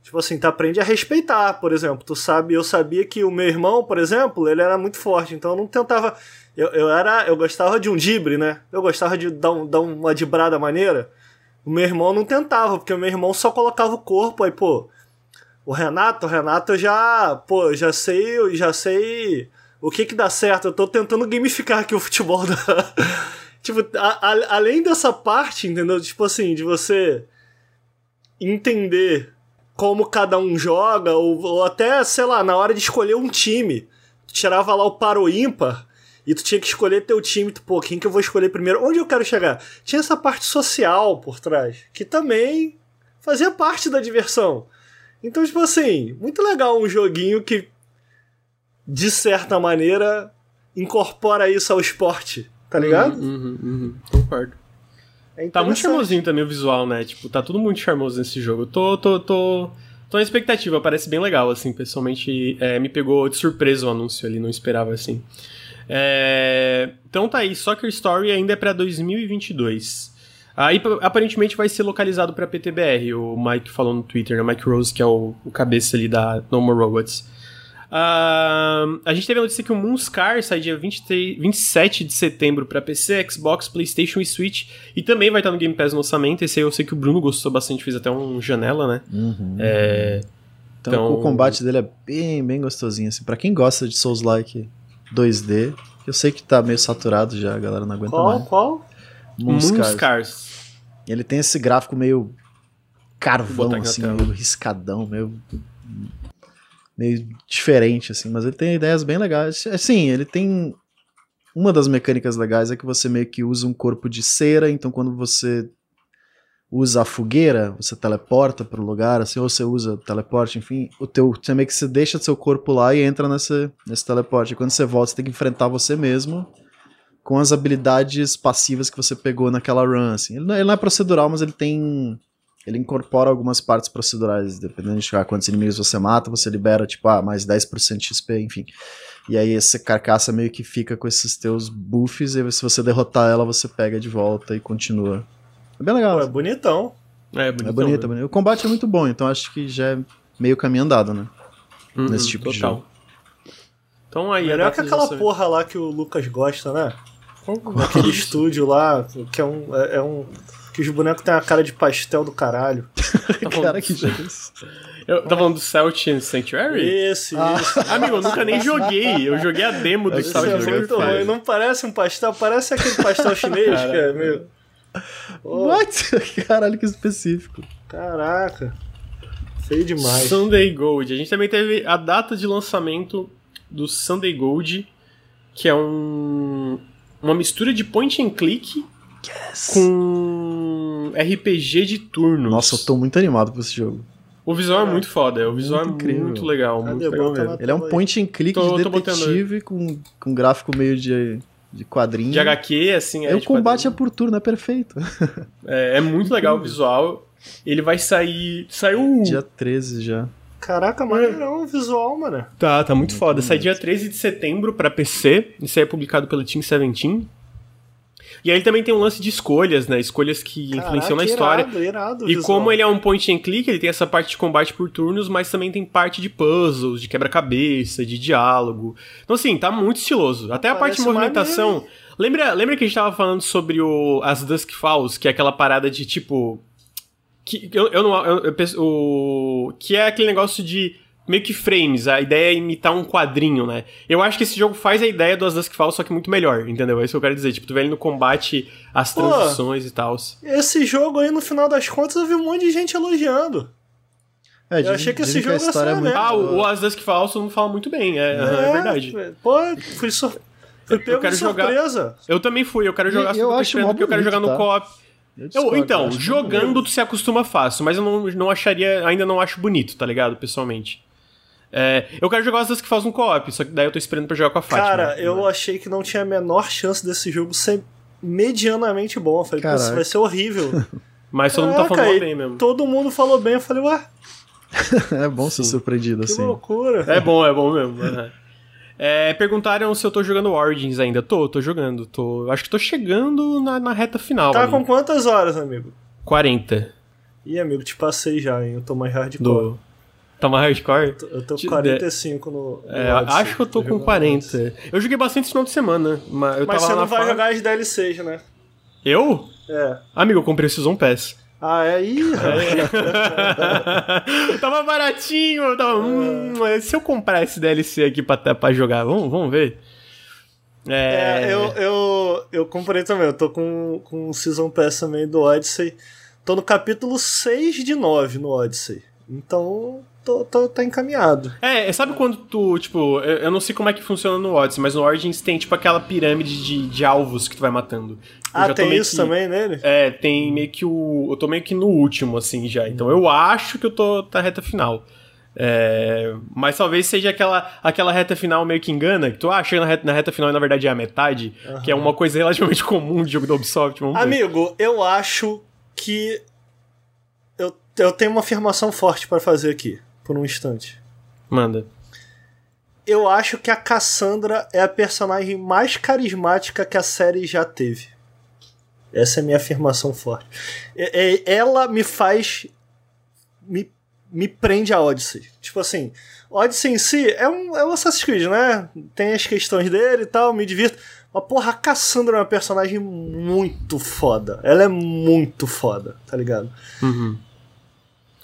Tipo assim, tu aprende a respeitar, por exemplo. Tu sabe, eu sabia que o meu irmão, por exemplo, ele era muito forte, então eu não tentava. Eu, eu era. Eu gostava de um dibre, né? Eu gostava de dar, um, dar uma dibrada maneira. O meu irmão não tentava, porque o meu irmão só colocava o corpo, aí, pô. O Renato, o Renato já. Pô, já sei, eu já sei o que que dá certo? Eu tô tentando gamificar aqui o futebol da... tipo, a, a, além dessa parte, entendeu? Tipo assim, de você entender como cada um joga, ou, ou até, sei lá, na hora de escolher um time. Tirava lá o paro ímpar e tu tinha que escolher teu time, tu, pô, quem que eu vou escolher primeiro? Onde eu quero chegar? Tinha essa parte social por trás, que também fazia parte da diversão. Então, tipo assim, muito legal um joguinho que de certa maneira, incorpora isso ao esporte, tá ligado? Uhum, uhum, uhum. Concordo. É tá muito charmosinho também o visual, né? Tipo, tá tudo muito charmoso nesse jogo. Eu tô, tô, tô, tô na expectativa, parece bem legal, assim. Pessoalmente, é, me pegou de surpresa o anúncio ali, não esperava assim. É... Então tá aí, Soccer Story ainda é pra 2022. Aí aparentemente vai ser localizado pra PTBR, o Mike falou no Twitter, né? Mike Rose, que é o, o cabeça ali da No More Robots. Uh, a gente teve a notícia que o Moonscar sai dia 23, 27 de setembro para PC, Xbox, PlayStation e Switch. E também vai estar no Game Pass no lançamento. Esse aí eu sei que o Bruno gostou bastante, fez até um janela, né? Uhum. É, então, então, o combate dele é bem, bem gostosinho. Assim. Pra quem gosta de Souls-like 2D, eu sei que tá meio saturado já, a galera não aguenta qual, mais. Qual? Moonscars. Moonscars. Ele tem esse gráfico meio carvão, assim, meio riscadão, meio meio diferente, assim, mas ele tem ideias bem legais. Assim, ele tem. Uma das mecânicas legais é que você meio que usa um corpo de cera, então quando você usa a fogueira, você teleporta para o lugar, assim, ou você usa teleporte, enfim, o teu, você meio que você deixa seu corpo lá e entra nesse, nesse teleporte. E quando você volta, você tem que enfrentar você mesmo com as habilidades passivas que você pegou naquela run, assim. Ele não, ele não é procedural, mas ele tem ele incorpora algumas partes procedurais, dependendo de quantos inimigos você mata, você libera, tipo, ah, mais 10% de XP, enfim. E aí essa carcaça meio que fica com esses teus buffs, e se você derrotar ela, você pega de volta e continua. É bem legal. Pô, é bonitão. É, bonitão, é bonito, é bonito. O combate é muito bom, então acho que já é meio caminho andado, né? Uhum, Nesse tipo total. de jogo. Então aí, Melhor que aquela porra lá que o Lucas gosta, né? Aquele estúdio lá, que é um, é, é um que os bonecos têm a cara de pastel do caralho. Tá cara, que jogo Eu tava falando do Celtian Sanctuary? Esse, ah. isso. Amigo, eu nunca nem joguei. Eu joguei a demo do Celtian Sanctuary. Não parece um pastel, parece aquele pastel chinês, que é meio... Oh. What? Caralho, que específico. Caraca. Feio demais. Sunday Gold. A gente também teve a data de lançamento do Sunday Gold que é um uma mistura de point and click Yes. com RPG de turnos. Nossa, eu tô muito animado com esse jogo. O visual é muito foda, o visual Muito é incrível. muito legal, muito legal Ele é um point and click Tô- de detetive com, com gráfico meio de, de quadrinho. De HQ, assim, Aí é o de combate é quadrinho. por turno, é perfeito. é, é muito legal o visual. Ele vai sair. Saiu. Dia 13 já. Caraca, maneirão o visual, mano. Tá, tá muito foda. Sai dia 13 de setembro pra PC. Isso aí é publicado pela Team 17. E aí ele também tem um lance de escolhas, né? Escolhas que influenciam na Caraca, história. Irado, E como ele é um point and click, ele tem essa parte de combate por turnos, mas também tem parte de puzzles, de quebra-cabeça, de diálogo. Então, assim, tá muito estiloso. Até a parte de Parece movimentação. Lembra, lembra que a gente tava falando sobre o, as Dusk Falls, que é aquela parada de tipo. Que, eu, eu não. eu- eu penso- o, que é aquele negócio de. Meio que frames, a ideia é imitar um quadrinho, né? Eu acho que esse jogo faz a ideia do As Dusk Falls, só que muito melhor, entendeu? É isso que eu quero dizer. Tipo, tu vê ele no combate, as Pô. transições e tal. Esse jogo aí, no final das contas, eu vi um monte de gente elogiando. É, Eu achei que esse jogo a história ia é ser muito Ah, o, o. As Dusk Falls todo mundo fala muito bem, é, é verdade. Pô, fui, sur... fui pego quero de jogar- surpresa. Eu também fui, eu quero jogar E eu só acho porque eu quero jogar no tá? co-op. Eu Eu, então, eu jogando tu se acostuma fácil, mas eu não, não acharia, ainda não acho bonito, tá ligado, pessoalmente. É, eu quero jogar as Dusk Falls no co-op, só que daí eu tô esperando pra jogar com a Fátima. Cara, eu achei que não tinha a menor chance desse jogo ser medianamente bom. Eu falei, pô, isso Caraca. vai ser horrível. Mas todo mundo tá Caraca, falando bem mesmo. Todo mundo falou bem. Eu falei, ué, É bom ser surpreendido que assim. loucura. É bom, é bom mesmo. aham. É, perguntaram se eu tô jogando Origins ainda. Tô, tô jogando. Tô, acho que tô chegando na, na reta final. Tá ali. com quantas horas, amigo? 40 Ih, amigo, te passei já, hein? Eu tô mais hardcore. do. Tá mais hardcore? Eu tô com 45 no. no É, Odyssey. acho que eu tô com jogando 40. Odyssey. Eu joguei bastante esse final de semana. Mas, eu Mas tava você não vai jogar as DLCs, né? Eu? É. Amigo, eu comprei o Season Pass. Ah, é? Ih, tava baratinho, eu tava. Hum, se eu comprar esse DLC aqui pra, pra jogar, vamos, vamos ver. É. É, eu, eu, eu comprei também. Eu tô com, com o Season Pass também do Odyssey. Tô no capítulo 6 de 9 no Odyssey. Então, tô, tô, tá encaminhado. É, sabe quando tu, tipo, eu, eu não sei como é que funciona no Odyssey, mas no Origins tem, tipo, aquela pirâmide de, de alvos que tu vai matando. Eu Ah, tem isso que- também nele? É, tem meio que o. Eu tô meio que no último, assim, já. Então eu acho que eu tô na reta final. É, mas talvez seja aquela, aquela reta final meio que engana, que tu acha na reta, na reta final e na verdade é a metade, que é uma coisa relativamente comum de jogo da Ubisoft. Amigo, eu acho que. Eu, eu tenho uma afirmação forte pra fazer aqui, por um instante. Manda. Eu acho que a Cassandra é a personagem mais carismática que a série já teve. Essa é a minha afirmação forte. É- é- ela me faz. Me, me prende a Odyssey. Tipo assim, Odyssey em si é um, é um Assassin's Creed, né? Tem as questões dele e tal, me divirto. Mas, porra, a Cassandra é uma personagem muito foda. Ela é muito foda, tá ligado?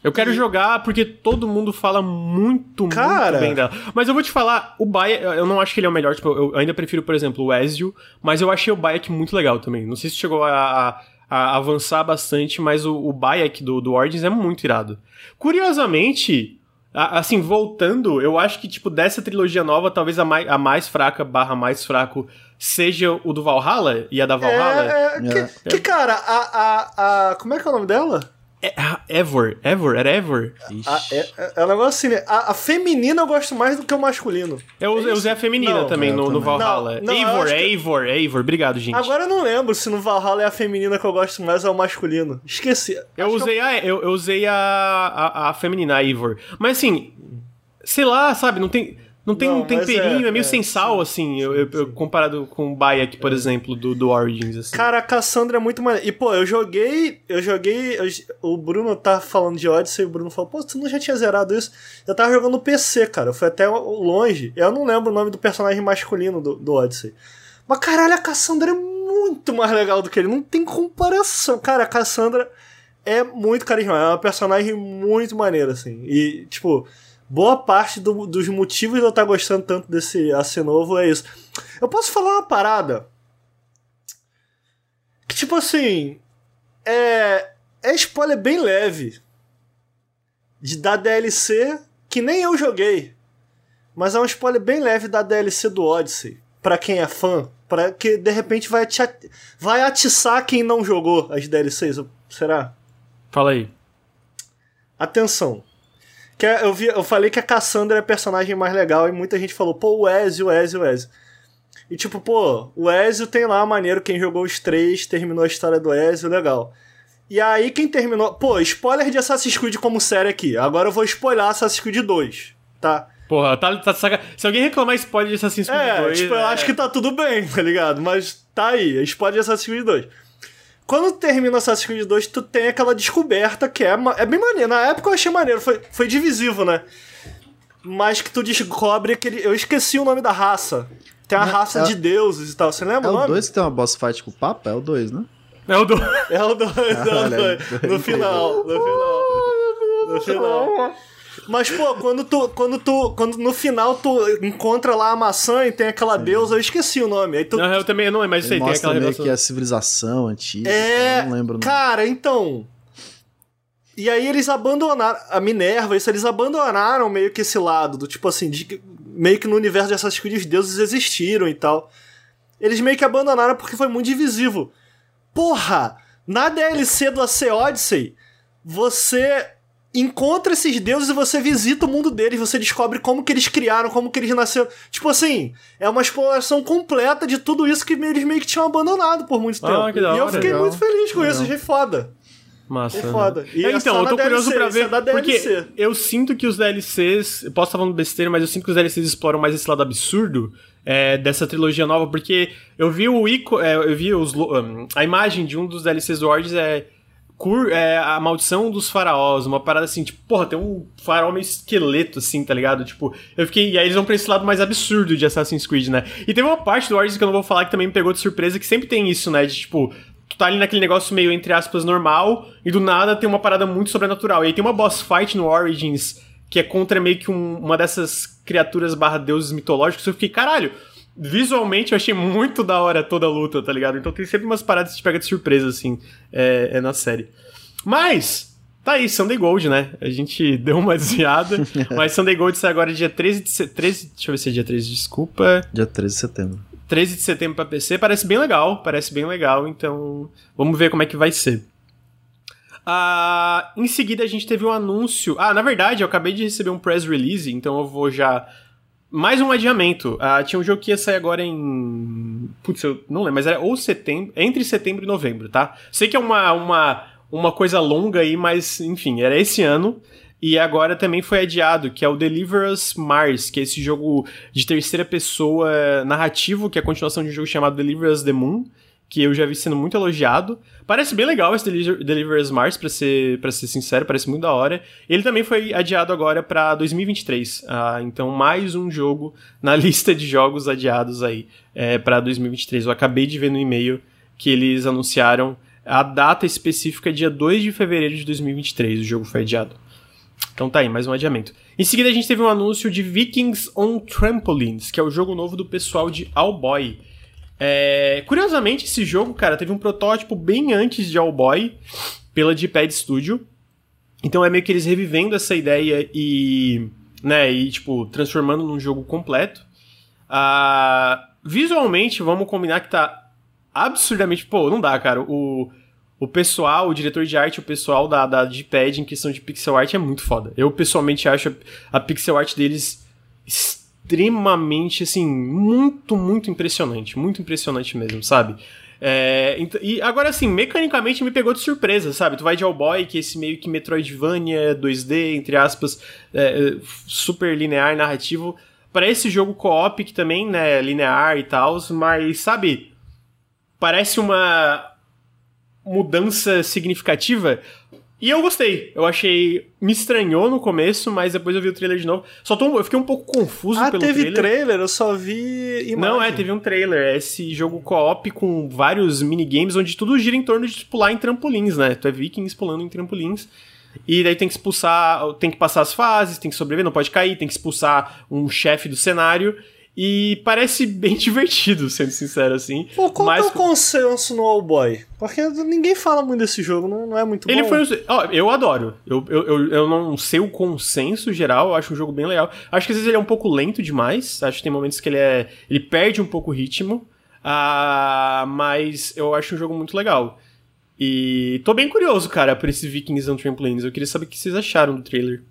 Eu quero jogar porque todo mundo fala muito, Cara. muito bem dela. Mas eu vou te falar, o Bayek, eu não acho que ele é o melhor, tipo, eu ainda prefiro, por exemplo, o Ezio, mas eu achei o Bayek muito legal também. Não sei se chegou a, a- a avançar bastante, mas o, o Bayek do, do Origins é muito irado. Curiosamente, a- assim, voltando, eu acho que, tipo, dessa trilogia nova, talvez a mais, a mais fraca barra mais fraco seja o do Valhalla e a da Valhalla. É, é, É. Que, que, cara, a, a, a. Como é que é o nome dela? É, ah, Ever, Ever, era Ever? A, é, é, é um negócio assim, né? A, a feminina eu gosto mais do que o masculino. Eu, eu usei a feminina Não, também eu no, no também. Valhalla. Não, não, eu Eivor, é que- Eivor, é Eivor. Obrigado, gente. Agora eu não lembro se no Valhalla é a feminina que eu gosto mais ou é o masculino. Esqueci. eu Acho usei, a, eu, eu usei a, a, a feminina, a Eivor. Mas assim, sei lá, sabe, não tem, não tem Não, um temperinho, é- é, meio é, sem sal, assim, eu, eu- eu- comparado com o Bayek, por exemplo, do, do Origins, assim. Cara, a Cassandra é muito maneira. E, pô, eu joguei. Eu joguei. eu- o Bruno tá falando de Odyssey e o Bruno falou, pô, tu não já tinha zerado isso? Eu tava jogando no PC, cara. Eu fui até longe. Eu não lembro o nome do personagem masculino do, do Odyssey. Mas caralho, a Cassandra é muito mais legal do que ele. Não tem comparação. Cara, a Cassandra é muito carismática. É uma personagem muito maneira, assim. E, tipo, boa parte do- dos motivos de eu estar gostando tanto desse AC novo é isso. Eu posso falar uma parada? Que, tipo assim. É. É spoiler bem leve. De da DLC que nem eu joguei. Mas é um spoiler bem leve da DLC do Odyssey. pra quem é fã? Pra que de repente vai, ati vai atiçar quem não jogou as DLCs? Será? Fala aí. Atenção. Que é, eu, vi, eu falei que a Cassandra é a personagem mais legal e muita gente falou, pô, o Ezio, o Ezio, o Ezio. E tipo, pô, o Ezio tem lá maneiro, quem jogou os três, terminou a história do Ezio, legal. E aí quem terminou... Pô, spoiler de Assassin's Creed como série aqui. Agora eu vou spoiler Assassin's Creed 2, tá? Porra, tá, tá saca... Se alguém reclamar spoiler de Assassin's Creed é, 2... Tipo, é... eu acho que tá tudo bem, tá ligado? Mas tá aí, spoiler de Assassin's Creed 2. Quando termina Assassin's Creed 2, tu tem aquela descoberta que é, é bem maneiro. Na época eu achei maneiro, foi, foi divisivo, né? Mas que tu descobre aquele. Eu esqueci o nome da raça. Tem a raça é, de deuses e tal. Você lembra é o nome? É o 2 que tem uma boss fight com o Papa? É o 2, né? É o 2. É o 2, é o 2. No final, no final. No final. Mas, pô, quando tu, quando tu. Quando no final tu encontra lá a maçã e tem aquela Sim. deusa, eu esqueci o nome. Aí tu, não, eu também não mas sei, tem aquela meio que é a civilização antiga. É. Não lembro. Cara, então. E aí eles abandonaram. A Minerva, isso, eles abandonaram meio que esse lado, do tipo assim, de, meio que no universo de Assassin's Creed os deuses existiram e tal. Eles meio que abandonaram porque foi muito divisivo. Porra! Na DLC do AC Odyssey, você encontra esses deuses e você visita o mundo deles, você descobre como que eles criaram, como que eles nasceram. Tipo assim, é uma exploração completa de tudo isso que eles meio que tinham abandonado por muito tempo. Ah, que da hora, e eu fiquei legal. muito feliz com legal. isso, achei foda. Massa. É foda. E é, então, eu tô curioso DLC, pra ver. é porque eu sinto que os DLCs. Eu posso estar falando besteira, mas eu sinto que os DLCs exploram mais esse lado absurdo é, dessa trilogia nova, porque eu vi o Ico, é, eu vi os, um, a imagem de um dos DLCs do Origins é, cur, é a maldição dos faraós, uma parada assim, tipo, porra, tem um faraó meio esqueleto, assim, tá ligado? Tipo, eu fiquei. E aí eles vão pra esse lado mais absurdo de Assassin's Creed, né? E teve uma parte do Origins que eu não vou falar que também me pegou de surpresa, que sempre tem isso, né? De tipo tu tá ali naquele negócio meio, entre aspas, normal, e do nada tem uma parada muito sobrenatural. E aí tem uma boss fight no Origins que é contra meio que um, uma dessas criaturas barra deuses mitológicos. Eu fiquei, caralho, visualmente eu achei muito da hora toda a luta, tá ligado? Então tem sempre umas paradas que te pega de surpresa, assim, é, é na série. Mas, tá aí, Sunday Gold, né? A gente deu uma desviada, mas Sunday Gold sai agora dia 13 de... 13, deixa eu ver se é dia 13, desculpa. Dia 13 de setembro. 13 de setembro para PC, parece bem legal, parece bem legal, então vamos ver como é que vai ser. Ah, em seguida a gente teve um anúncio. Ah, na verdade, eu acabei de receber um press release, então eu vou já. Mais um adiamento. Ah, tinha um jogo que ia sair agora em. Putz, eu não lembro, mas era ou setembro. Entre setembro e novembro, tá? Sei que é uma, uma, uma coisa longa aí, mas enfim, era esse ano. E agora também foi adiado, que é o Deliver Us Mars, que é esse jogo de terceira pessoa narrativo, que é a continuação de um jogo chamado Deliver Us The Moon, que eu já vi sendo muito elogiado. Parece bem legal esse Deliver, Deliver Us Mars, pra ser, pra ser sincero, parece muito da hora. Ele também foi adiado agora para 2023. Ah, então, mais um jogo na lista de jogos adiados aí é, para 2023. Eu acabei de ver no e-mail que eles anunciaram a data específica, dia 2 de fevereiro de 2023. O jogo foi adiado. Então tá aí, mais um adiamento. Em seguida a gente teve um anúncio de Vikings on Trampolines, que é o jogo novo do pessoal de Allboy. É... Curiosamente, esse jogo, cara, teve um protótipo bem antes de Allboy, pela D-Pad Studio. Então é meio que eles revivendo essa ideia e, né, e tipo, transformando num jogo completo. Uh, visualmente, vamos combinar que tá absurdamente. Pô, não dá, cara. O, o pessoal, o diretor de arte, o pessoal da, da Gpad em questão de pixel art é muito foda. Eu pessoalmente acho a, a pixel art deles extremamente, assim, muito, muito impressionante. Muito impressionante mesmo, sabe? É, e agora, assim, mecanicamente me pegou de surpresa, sabe? Tu vai de Boy, que é esse meio que Metroidvania 2D, entre aspas, é, super linear, narrativo, para esse jogo co-op que também, né, linear e tal, mas, sabe? Parece uma mudança significativa. E eu gostei. Eu achei. Me estranhou no começo, mas depois eu vi o trailer de novo. Só tô, eu fiquei um pouco confuso ah, pelo teve trailer. trailer? Eu só vi imagem. Não, é, teve um trailer. É esse jogo co-op com vários minigames onde tudo gira em torno de pular em trampolins, né? Tu é vikings pulando em trampolins. E daí tem que expulsar. Tem que passar as fases, tem que sobreviver, não pode cair, tem que expulsar um chefe do cenário. E parece bem divertido, sendo sincero, assim. Pô, qual mas... é o consenso no All Boy? Porque ninguém fala muito desse jogo, não, é muito Ele bom. foi. Ó, eu adoro. Eu, eu, eu, eu não sei o consenso geral, eu acho um jogo bem legal. Acho que às vezes ele é um pouco lento demais. Acho que tem momentos que ele é. Ele perde um pouco o ritmo. Ah, mas eu acho um jogo muito legal. E tô bem curioso, cara, por esse Vikings on Trampolines. Eu queria saber o que vocês acharam do trailer.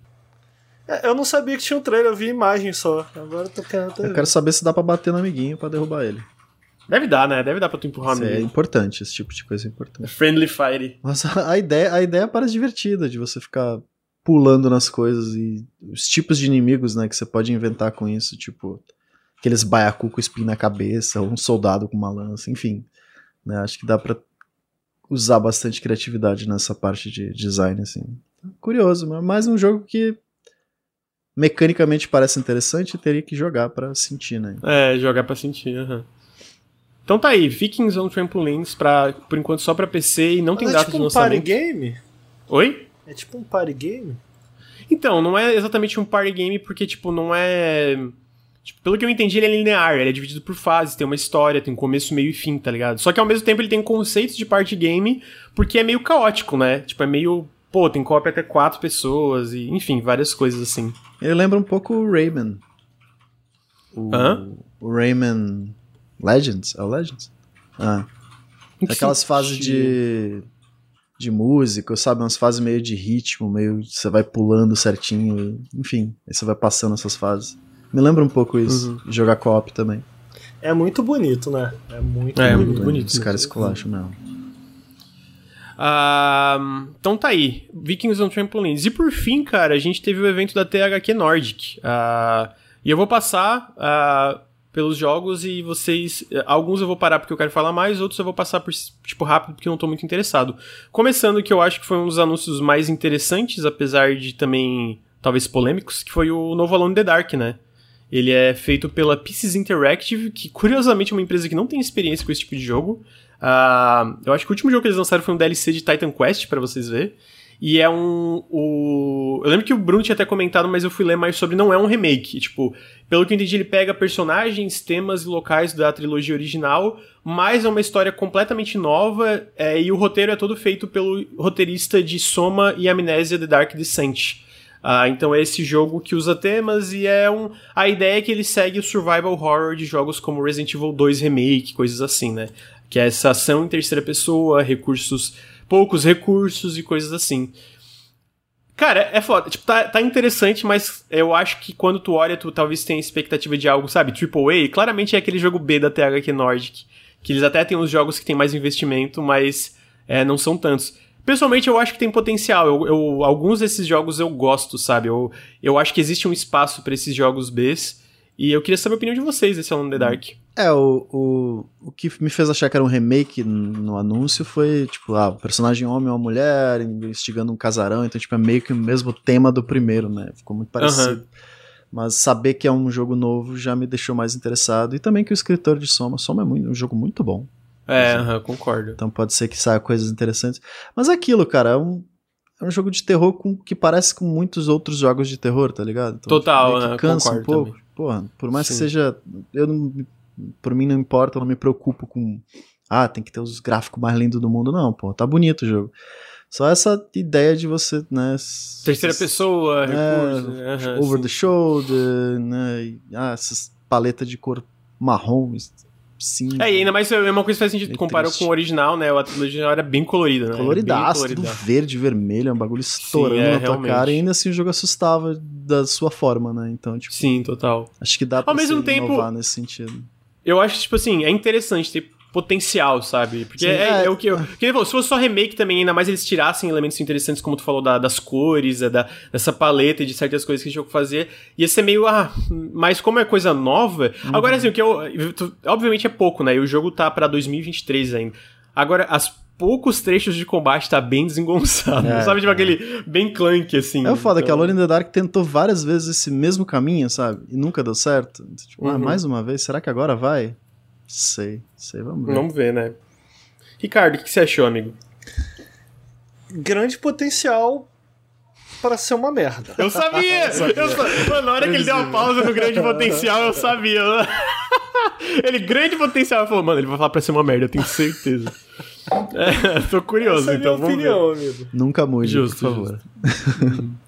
É, Eu não sabia que tinha um trailer, eu vi imagem só. Agora eu tô querendo Eu quero saber se dá pra bater no amiguinho pra derrubar ele. Deve dar, né? Deve dar pra tu empurrar Isso é importante, esse tipo de coisa é importante. Friendly Fire. Mas a a ideia, a ideia parece divertida, de você ficar pulando nas coisas e os tipos de inimigos, né, que você pode inventar com isso, tipo aqueles baiacu com espinho na cabeça, ou um soldado com uma lança, enfim. Né, acho que dá pra usar bastante criatividade nessa parte de design, assim. Curioso, mas mais um jogo que mecanicamente parece interessante e teria que jogar pra sentir, né? É, jogar pra sentir, aham. Então tá aí, Vikings on Trampolines, pra, por enquanto só pra PC e não tem Mas é data tipo de um party lançamento. game? Oi? É tipo um party game? Então, não é exatamente um party game porque, tipo, não é. Tipo, pelo que eu entendi, ele é linear, ele é dividido por fases, tem uma história, tem um começo, meio e fim, tá ligado? Só que ao mesmo tempo ele tem conceitos de party game porque é meio caótico, né? Tipo, é meio. Pô, tem cópia até quatro pessoas e, enfim, várias coisas assim. Ele lembra um pouco o Rayman. O, Hã? o Rayman Legends? É o Legends? Ah. Aquelas fases de, de música, sabe? Umas fases meio de ritmo, meio. Você vai pulando certinho. Enfim, aí você vai passando essas fases. Me lembra um pouco isso. Uhum. Jogar co-op também. É muito bonito, né? É muito É, bonito. muito bonito Os caras esculacham mesmo. Então tá aí, Vikings on Trampolines. E por fim, cara, a gente teve o evento da THQ Nordic. Ah, e eu vou passar ah, pelos jogos e vocês. Alguns eu vou parar porque eu quero falar mais, outros eu vou passar por tipo rápido porque eu não tô muito interessado. Começando que eu acho que foi um dos anúncios mais interessantes, apesar de também talvez polêmicos, que foi o novo Alone in the Dark, né? Ele é feito pela Pieces Interactive, que curiosamente é uma empresa que não tem experiência com esse tipo de jogo. Ah, eu acho que o último jogo que eles lançaram foi um DLC de Titan Quest, pra vocês verem. E é um. O... Eu lembro que o Bruno tinha até comentado, mas eu fui ler mais sobre. Não é um remake. Tipo, pelo que eu entendi, ele pega personagens, temas e locais da trilogia original, mas é uma história completamente nova. é, e o roteiro é todo feito pelo roteirista de Soma e Amnésia The Dark Descent. Ah, então é esse jogo que usa temas e é um. A ideia é que ele segue o survival horror de jogos como Resident Evil 2 Remake, coisas assim, né? Que é essa ação em terceira pessoa, recursos. poucos recursos e coisas assim. Cara, é foda. Tipo, tá, tá interessante, mas eu acho que quando tu olha, tu talvez tenha expectativa de algo, sabe? AAA, claramente é aquele jogo B da THQ Nordic. Que eles até têm uns jogos que tem mais investimento, mas é, não são tantos. Pessoalmente, eu acho que tem potencial. Eu, eu- alguns desses jogos eu gosto, sabe? Eu, eu acho que existe um espaço pra esses jogos Bs. E eu queria saber a opinião de vocês desse Alone in the Dark. É, o, o, o que me fez achar que era um remake no anúncio foi, tipo, ah, o personagem homem ou mulher investigando um casarão, então, tipo, é meio que o mesmo tema do primeiro, né? Ficou muito parecido. Mas saber que é um jogo novo já me deixou mais interessado. E também que o escritor de Soma, Soma é muito- um jogo muito bom. É, aham, concordo. Então pode ser que saia coisas interessantes. Mas é aquilo, cara, é um, é um jogo de terror com, que parece com muitos outros jogos de terror, tá ligado? Então, Total, que aham, cansa um pouco. também. Porra, por mais que Sim. seja. Eu não, por mim não importa, eu não me preocupo com. Ah, tem que ter os gráficos mais lindos do mundo, não, pô. Tá bonito o jogo. Só essa ideia de você, né? Terceira pessoa, é, recursos. aham, over sim. the shoulder, né? ah, essas paletas de cor marrom, cinza. É, e ainda mais é uma coisa que faz sentido. Tu comparou triste. com o original, né? Trilogia original era bem colorida, né? coloridaço, tudo verde, vermelho, é um bagulho estourando é, na tua cara, e ainda assim o jogo assustava da sua forma, né? Então, tipo, Sim, total. acho que dá pra mesmo você tempo- nesse sentido. Eu acho tipo assim, é interessante ter potencial, sabe? Porque Sim, é, é. é o que eu. Que falou, se fosse só remake também, ainda mais eles tirassem elementos interessantes, como tu falou, da- das cores, é, da, dessa paleta e de certas coisas que o jogo fazia, ia ser meio. Ah, mas como é coisa nova. Uhum. Agora, assim, o que eu. obviamente é pouco, né? E o jogo tá pra 2023 ainda. Agora, as poucos trechos de combate tá bem desengonçado. É, sabe? Tipo aquele bem clunk, assim. É o foda que a Então- the Dark tentou várias vezes esse mesmo caminho, sabe? E nunca deu certo. Tipo, ah, Uhum. mais uma vez, será que agora vai? Sei, sei, vamos ver. Vamos ver, né? Ricardo, o que você achou, amigo? Grande potencial para ser uma merda. Eu sabia! eu sabia. Eu Mano, na hora que ele deu uma pausa no grande potencial, eu sabia. ele, grande potencial, falou, mano, ele vai falar pra ser uma merda, eu tenho certeza. É, tô curioso, Essa então. É minha opinião, ver. amigo. Nunca mude, justo, por favor.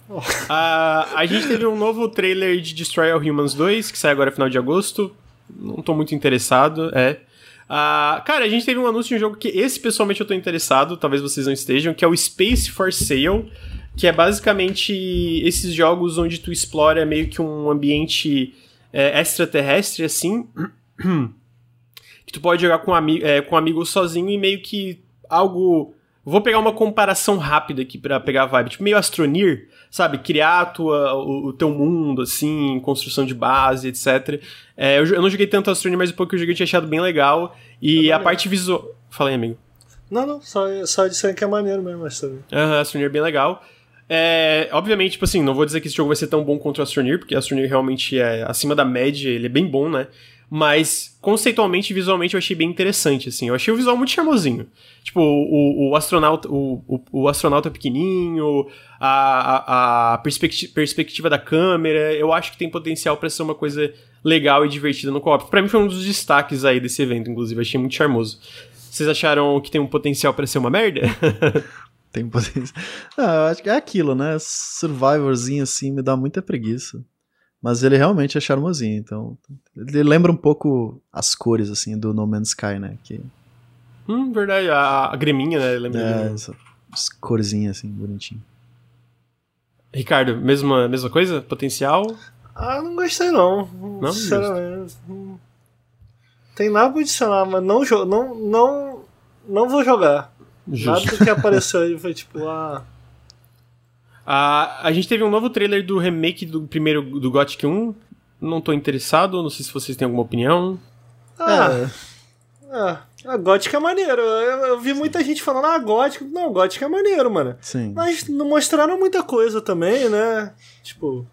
uh, a gente teve um novo trailer de Destroy All Humans 2, que sai agora no final de agosto. Não tô muito interessado, é. Uh, cara, a gente teve um anúncio de um jogo que esse pessoalmente eu tô interessado, talvez vocês não estejam, que é o Space for Sale, que é basicamente esses jogos onde tu explora meio que um ambiente é, extraterrestre, assim. que tu pode jogar com, ami é, com amigos sozinho e meio que algo. Vou pegar uma comparação rápida aqui para pegar a vibe, tipo meio Astronir, sabe? Criar a tua, o, o, teu mundo, assim, construção de base, etc. É, eu, eu, não joguei tanto Astronir, mas o pouco que eu joguei eu tinha achado bem legal. E a parte visual. Fala aí, amigo. Não, não, só, só disseram que é maneiro mesmo, mas também. Aham, uhum, Astronir é bem legal. É, obviamente, tipo assim, não vou dizer que esse jogo vai ser tão bom contra o Astronir, porque o Astronir realmente é acima da média, ele é bem bom, né? Mas, conceitualmente e visualmente, eu achei bem interessante, assim. Eu achei o visual muito charmosinho. Tipo, o, o astronauta o, o, o, astronauta pequenininho, a, a, a perspectiva, da câmera, eu acho que tem potencial para ser uma coisa legal e divertida no co-op. Pra mim foi um dos destaques aí desse evento, inclusive. Achei muito charmoso. Vocês acharam que tem um potencial para ser uma merda? tem potencial. Eu acho que é aquilo, né? Survivorzinho assim me dá muita preguiça. Mas ele realmente é charmosinho, então. Ele lembra um pouco as cores, assim, do No Man's Sky, né? Que... Hum, verdade. A, a greminha, né? Lembra é, essa, as corzinhas, assim, bonitinho. Ricardo, mesma, mesma coisa? Potencial? Ah, não gostei não. Não? Sinceramente. Tem nada pra adicionar, mas não, não, não, não vou jogar. Justo. Nada que apareceu aí foi tipo, ah. A, a gente teve um novo trailer do remake do primeiro do Gothic 1. Não tô interessado, não sei se vocês têm alguma opinião. Ah, é. ah a Gothic é maneiro. Eu, eu, vi muita gente falando, ah, Gothic. Não, Gothic é maneiro, mano. Sim. Mas não mostraram muita coisa também, né? Tipo.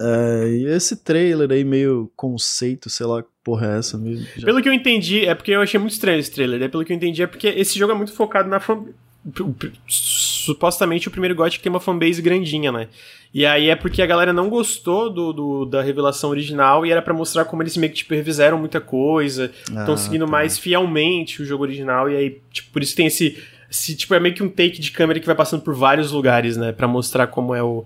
É, e esse trailer aí, meio conceito, sei lá, porra é essa mesmo? Já... Pelo que eu entendi, é porque eu achei muito estranho esse trailer, né? Pelo que eu entendi, é porque esse jogo é muito focado na supostamente o primeiro Gothic tem uma fanbase grandinha, né? E aí é porque a galera não gostou do, do da revelação original e era para mostrar como eles meio que tipo, revisaram muita coisa, estão ah, seguindo tá. mais fielmente o jogo original, e aí, tipo, por isso tem esse, esse. Tipo, é meio que um take de câmera que vai passando por vários lugares, né? para mostrar como é o,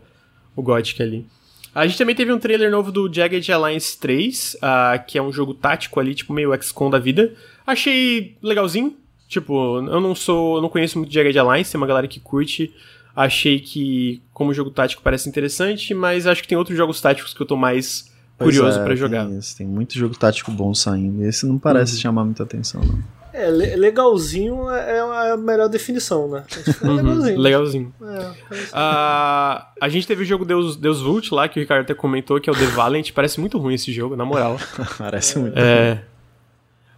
o Gothic ali. A gente também teve um trailer novo do Jagged Alliance 3, uh, ah, que é um jogo tático ali, tipo meio XCOM da vida. Achei legalzinho, Tipo, eu não sou. Eu não conheço muito Jagged Alliance, tem uma galera que curte. Achei que, como jogo tático, parece interessante, mas acho que tem outros jogos táticos que eu tô mais curioso é, para jogar. Tem, tem muito jogo tático bom saindo. Esse não parece uhum. chamar muita atenção, não. É, legalzinho é, é a melhor definição, né? É uhum, legalzinho. legalzinho. É, uh, a gente teve o jogo Deus, Deus Vult lá, que o Ricardo até comentou, que é o The Valiant. Parece muito ruim esse jogo, na moral. parece muito é, ruim.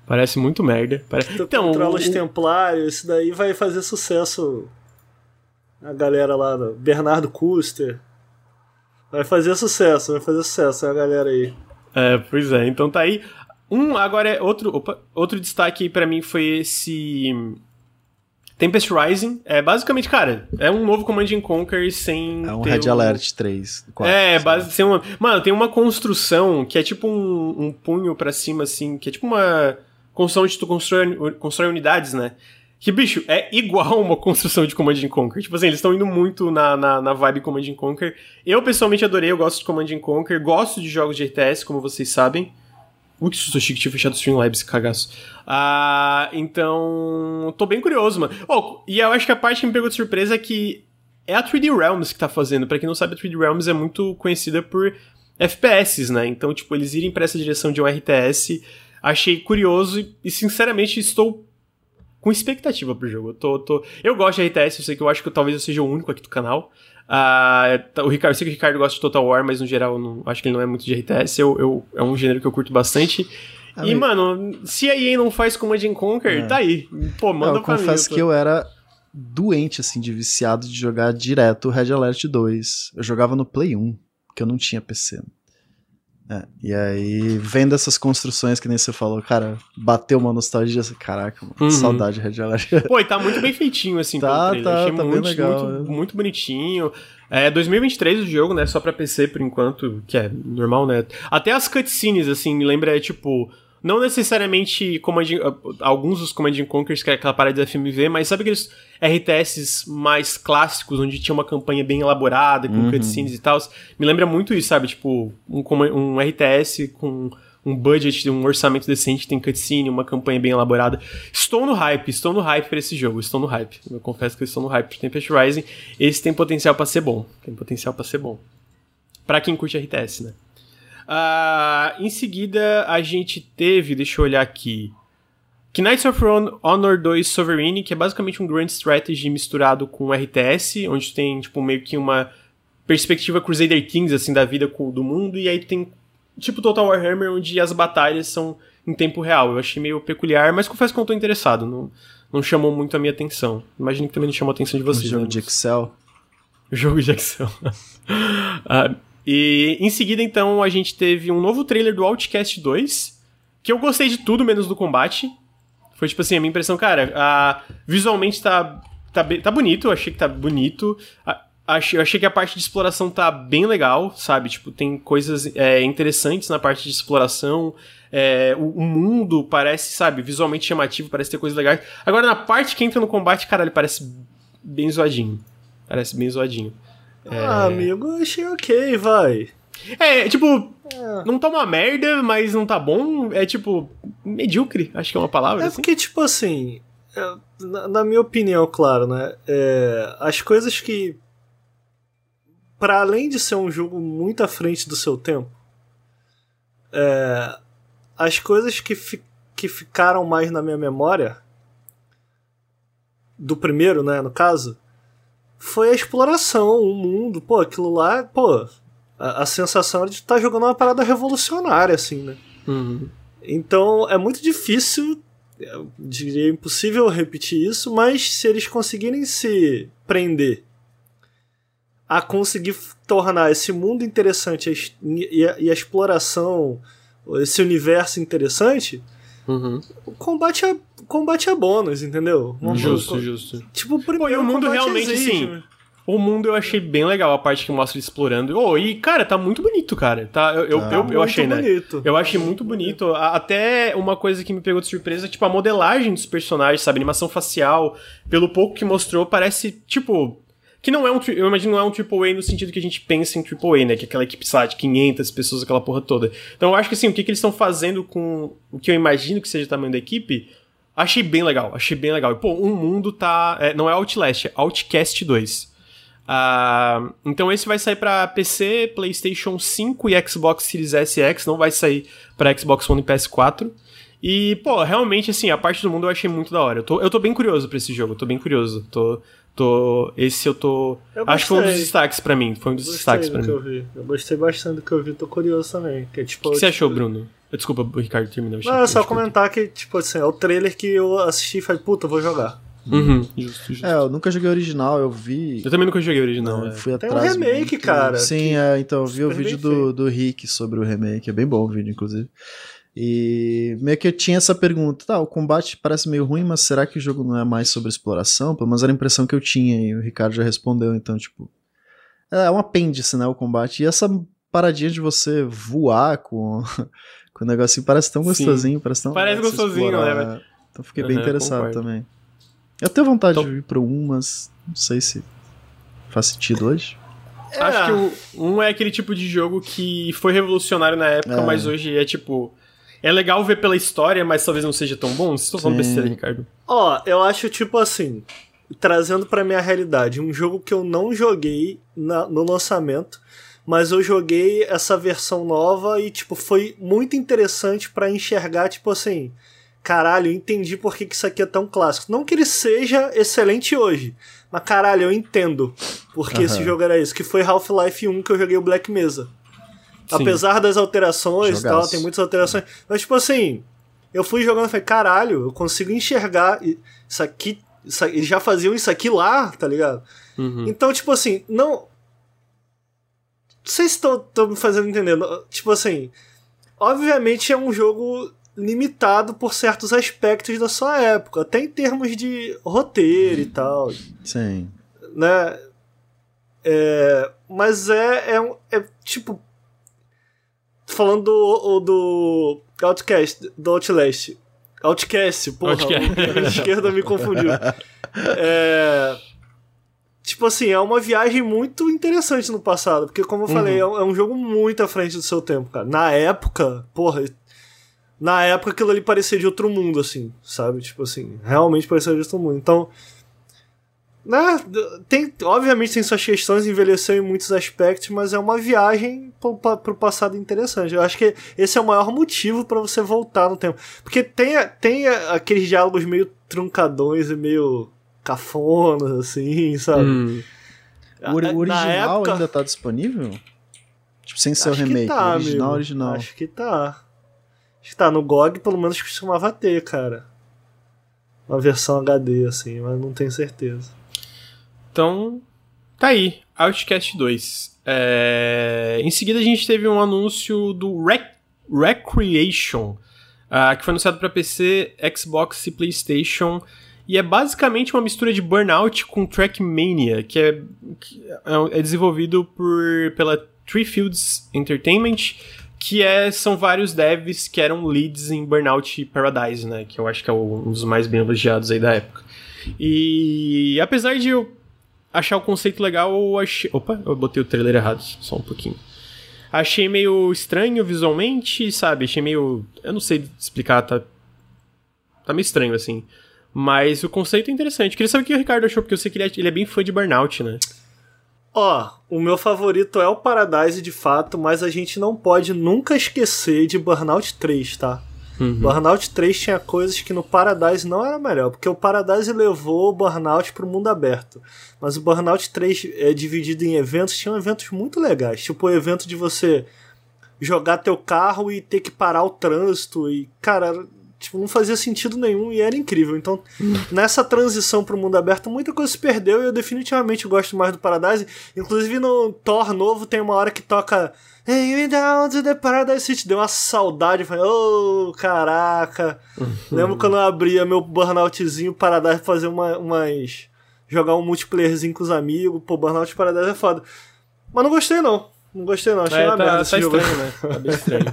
Parece muito merda. Parece... Tu então, controla o... os templários, isso daí vai fazer sucesso. A galera lá, Bernardo Custer. Vai fazer sucesso, vai fazer sucesso a galera aí. É, pois é, então tá aí. Um, agora é outro, opa, outro destaque aí pra mim foi esse Tempest Rising. É basicamente, cara, é um novo Command Conquer sem É um Red um... Alert 3. 4, é, base, sem uma... Mano, tem uma construção que é tipo um, um punho para cima assim, que é tipo uma construção onde tu constrói, constrói unidades, né? Que, bicho, é igual uma construção de Command Conquer. Tipo assim, eles estão indo muito na, na, na, vibe Command Conquer. Eu, pessoalmente, adorei, eu gosto de Command Conquer, gosto de jogos de RTS, como vocês sabem. Ui, que susto chique, tinha fechado o Streamlabs, cagaço. Ah, então, tô bem curioso, mano. Oh, e eu acho que a parte que me pegou de surpresa é que é a 3D Realms que tá fazendo. Pra quem não sabe, a 3D Realms é muito conhecida por FPS, né? Então, tipo, eles irem pra essa direção de um RTS achei curioso e, e, sinceramente estou com expectativa pro jogo. Eu, tô, tô... eu gosto de RTS, eu sei que eu acho que eu, talvez eu seja o único aqui do canal. Uh, o Ricardo, eu sei que o Ricardo gosta de Total War, mas no geral não, acho que ele não é muito de RTS. Eu, eu, é um gênero que eu curto bastante. Ah, e, mano, se a EA não faz Command Conquer, é. tá aí. Pô, manda eu pra mim. Eu confesso que eu era doente, assim, de viciado de jogar direto Red Alert 2. Eu jogava no Play 1, porque eu não tinha PC. É, e aí, vendo essas construções que nem você falou, cara, bateu uma nostalgia assim, caraca, mano, Uhum. saudade de Red Alert. Pô, e tá muito bem feitinho, assim, Tá, pelo tá, Achei tá bem muito, legal, muito, é. muito bonitinho. É 2023 o jogo, né? Só pra PC por enquanto, que é normal, né? Até as cutscenes, assim, me lembra, é, tipo. Não necessariamente Command, alguns dos Command and Conquers, que é aquela parada da FMV, mas sabe aqueles RTS mais clássicos, onde tinha uma campanha bem elaborada, com Uhum. cutscenes e tal? Me lembra muito isso, sabe? Tipo, um, um RTS com um budget, um orçamento decente, tem cutscene, uma campanha bem elaborada. Estou no hype, estou no hype pra esse jogo, estou no hype. Eu confesso que eu estou no hype pro Tempest Rising. Esse tem potencial pra ser bom. Tem potencial pra ser bom. Pra quem curte RTS, né? Ah, em seguida, a gente teve, deixa eu olhar aqui. Knights of Honor 2 Sovereign, que é basicamente um Grand Strategy misturado com RTS, onde tem, tipo, meio que uma perspectiva Crusader Kings, assim, da vida com- do mundo, e aí tem, tipo, Total Warhammer, onde as batalhas são em tempo real. Eu achei meio peculiar, mas confesso que eu não tô interessado, não, não chamou muito a minha atenção. Imagino que também não chamou a atenção de vocês, jogo né? de Excel. Jogo de Excel. Ah, e em seguida, então, a gente teve um novo trailer do Outcast 2, que eu gostei de tudo, menos do combate. Foi tipo assim, a minha impressão, cara, ah, visualmente tá, tá, tá bonito, eu achei que tá bonito. Ah, achei, eu achei que a parte de exploração tá bem legal, sabe? Tipo, tem coisas é, interessantes na parte de exploração. É, o, o mundo parece, sabe, visualmente chamativo, parece ter coisas legais. Agora, na parte que entra no combate, cara, ele parece bem zoadinho. Parece bem zoadinho. Ah, amigo, eu achei ok, vai. É, tipo, não tá uma merda, mas não tá bom. É tipo, medíocre, acho que é uma palavra. É assim. porque, tipo assim, é, na, na minha opinião, claro, né? é, as coisas que. Para além de ser um jogo muito à frente do seu tempo, é, as coisas que, fi- que ficaram mais na minha memória, do primeiro, né, no caso, foi a exploração, o mundo, pô, aquilo lá, pô, a, a sensação de estar jogando uma parada revolucionária, assim, né? Uhum. Então é muito difícil, eu diria impossível repetir isso, mas se eles conseguirem se prender a conseguir tornar esse mundo interessante e a, e a exploração, esse universo interessante, Uhum. o combate é, combate é bônus, entendeu? Vamos- Justo, justo. Tipo, o primeiro Pô, e o mundo combate realmente, exige, assim, O mundo eu achei bem legal, a parte que mostra ele explorando. Oh, e, cara, tá muito bonito, cara. Tá, eu, eu, Tá eu, eu muito achei, né? bonito. Eu achei muito bonito. A- Até uma coisa que me pegou de surpresa, tipo, a modelagem dos personagens, sabe? Animação facial. Pelo pouco que mostrou, parece, tipo. Que não é um. Eu imagino não é um AAA no sentido que a gente pensa em AAA, né? Que é aquela equipe, sabe, de 500 pessoas, aquela porra toda. Então eu acho que, assim, o que, que eles estão fazendo com o que eu imagino que seja o tamanho da equipe. Achei bem legal, achei bem legal. E, pô, um mundo tá. é, não é Outlast, é Outcast 2. Ah, então esse vai sair pra PC, PlayStation 5 e Xbox Series S e X, não vai sair pra Xbox One e PS4. E, pô, realmente, assim, a parte do mundo eu achei muito da hora. Eu tô, eu tô bem curioso pra esse jogo, eu tô bem curioso. Tô, tô, esse eu tô. Eu acho que foi um dos destaques pra mim. Foi um dos Gostei destaques do pra que mim. eu vi. Eu gostei bastante do que eu vi, tô curioso também. Que, é, tipo, O que você tipo, achou, Bruno? Desculpa, o Ricardo terminou. Não, é só comentar que, tipo assim, é o trailer que eu assisti e falei, puta, vou jogar. Uhum, justo, justo. É, eu nunca joguei original, eu vi. Eu também nunca joguei o original. Não, é. fui Tem um atrás. remake, muito. cara, Sim, que- é, então, eu vi o vídeo do, do Rick sobre o remake, é bem bom o vídeo, inclusive. E meio que eu tinha essa pergunta, tá, o combate parece meio ruim, mas será que o jogo não é mais sobre exploração? Pelo menos era a impressão que eu tinha, e o Ricardo já respondeu, então, tipo. É um apêndice, né, o combate. E essa paradinha de você voar com, com o negocinho parece tão Sim. gostosinho, parece tão. Parece se gostosinho, explorar. né, Então fiquei bem Aham, interessado concordo. também. Eu tenho vontade Então- de ir pro 1, mas não sei se faz sentido hoje. Acho que o um é aquele tipo de jogo que foi revolucionário na época, É. mas hoje é tipo. É legal ver pela história, mas talvez não seja tão bom. Vocês estão falando Sim. besteira, Ricardo. Ó, eu acho tipo assim, trazendo pra minha realidade, um jogo que eu não joguei na- no lançamento, mas eu joguei essa versão nova e tipo foi muito interessante pra enxergar tipo assim, caralho, eu entendi por que, que isso aqui é tão clássico. Não que ele seja excelente hoje, mas caralho, eu entendo porque Aham. esse jogo era isso, que foi Half-Life 1 que eu joguei o Black Mesa. Sim. Apesar das alterações e tal, tem muitas alterações. Mas, tipo assim, eu fui jogando e falei, caralho, eu consigo enxergar isso aqui. Isso, aqui- eles já faziam isso aqui lá, tá ligado? Uhum. Então, tipo assim, não. Sei se estou me fazendo entender. Tipo assim, obviamente é um jogo limitado por certos aspectos da sua época, até em termos de roteiro e tal. Sim. Né? É, mas é, é, é tipo. Falando do, do Outcast, do Outlast. Outcast, porra, Outcast. a esquerda me confundiu. É, tipo assim, é uma viagem muito interessante no passado, porque como eu uhum. falei, é, é um jogo muito à frente do seu tempo, cara. Na época, porra, na época aquilo ali parecia de outro mundo, assim, sabe? Tipo assim, realmente parecia de outro mundo. Então, né, tem, obviamente tem suas questões, envelheceu em muitos aspectos, mas é uma viagem pro, pro passado interessante. Eu acho que esse é o maior motivo para você voltar no tempo. Porque tem, tem aqueles diálogos meio truncadões e meio cafonas, assim, sabe? Hum. O, o original época... ainda tá disponível? Tipo, sem ser o remake. Tá, original, amigo. original. Acho que tá. Acho que tá. No GOG pelo menos costumava ter, cara. Uma versão HD, assim, mas não tenho certeza. Então, tá aí. Outcast 2. É... Em seguida a gente teve um anúncio do Rec Recreation, uh, que foi anunciado para PC, Xbox e PlayStation. E é basicamente uma mistura de Burnout com Trackmania, que é, que é, é desenvolvido por, pela Three Fields Entertainment, que é, são vários devs que eram leads em Burnout Paradise, né? Que eu acho que é um dos mais bem elogiados aí da época. E apesar de eu achar o conceito legal, eu achei. Opa, eu botei o trailer errado, só um pouquinho. Achei meio estranho visualmente, sabe? Achei meio. Eu não sei explicar, tá. Tá meio estranho assim. Mas o conceito é interessante. Queria saber o que o Ricardo achou, porque eu sei que ele é, ele é bem fã de Burnout, né? Ó, o meu favorito é o Paradise de fato, mas a gente não pode nunca esquecer de Burnout 3, tá? Uhum. Burnout 3 tinha coisas que no Paradise não era melhor, porque o Paradise levou o Burnout pro mundo aberto. Mas o Burnout 3 é dividido em eventos, tinham eventos muito legais, tipo o evento de você jogar teu carro e ter que parar o trânsito e, cara, Tipo, não fazia sentido nenhum e era incrível. Então, nessa transição pro mundo aberto, muita coisa se perdeu e eu definitivamente gosto mais do Paradise. Inclusive no Thor novo tem uma hora que toca Hey, me down to the Paradise City. Deu uma saudade. Falei, oh, caraca. Uhum. Lembro quando eu abria meu burnoutzinho Paradise pra fazer uma, umas. jogar um multiplayerzinho com os amigos. Pô, Burnout Paradise é foda. Mas não gostei, não. Não gostei, não. Achei é, uma tá, merda tá esse jogo. Estranho, né? Tá bem estranho.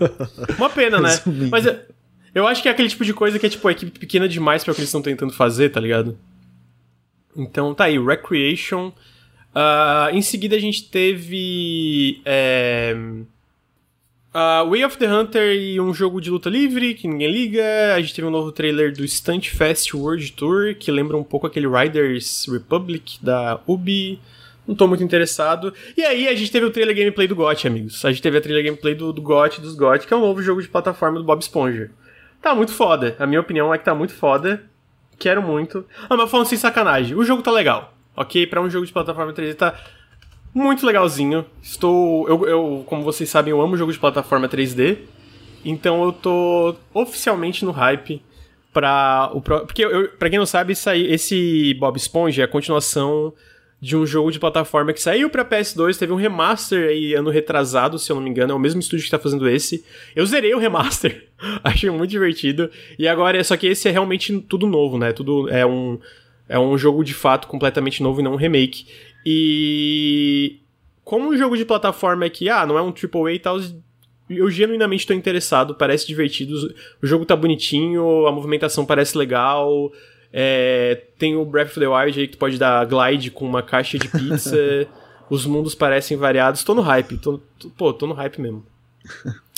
uma pena, né? Mas eu acho que é aquele tipo de coisa que é tipo a equipe pequena demais para o que eles estão tentando fazer, tá ligado? Então tá aí, Recreation. Uh, em seguida a gente teve. É, uh, Way of the Hunter e um jogo de luta livre que ninguém liga. A gente teve um novo trailer do Stunt Fest World Tour que lembra um pouco aquele Riders Republic da Ubi. Não tô muito interessado. E aí a gente teve o trailer gameplay do GOT, amigos. A gente teve a trailer gameplay do, do GOT dos GOT, que é um novo jogo de plataforma do Bob Esponja. Tá muito foda. A minha opinião é que tá muito foda. Quero muito. Ah, mas falando sem sacanagem, o jogo tá legal. Ok? Para um jogo de plataforma 3D tá muito legalzinho. Estou. Eu, eu, como vocês sabem, eu amo jogo de plataforma 3D. Então eu tô oficialmente no hype pra o Porque, eu, pra quem não sabe, esse Bob Esponja é a continuação de um jogo de plataforma que saiu para PS2, teve um remaster aí ano retrasado, se eu não me engano, é o mesmo estúdio que tá fazendo esse. Eu zerei o remaster, achei muito divertido. E agora, só que esse é realmente tudo novo, né? Tudo é um é um jogo de fato completamente novo e não um remake. E como um jogo de plataforma é que, ah, não é um AAA e tal, eu genuinamente estou interessado, parece divertido, o jogo tá bonitinho, a movimentação parece legal, é, tem o Breath of the Wild aí que tu pode dar glide com uma caixa de pizza. Os mundos parecem variados. Tô no hype. Tô, tô, pô, tô no hype mesmo.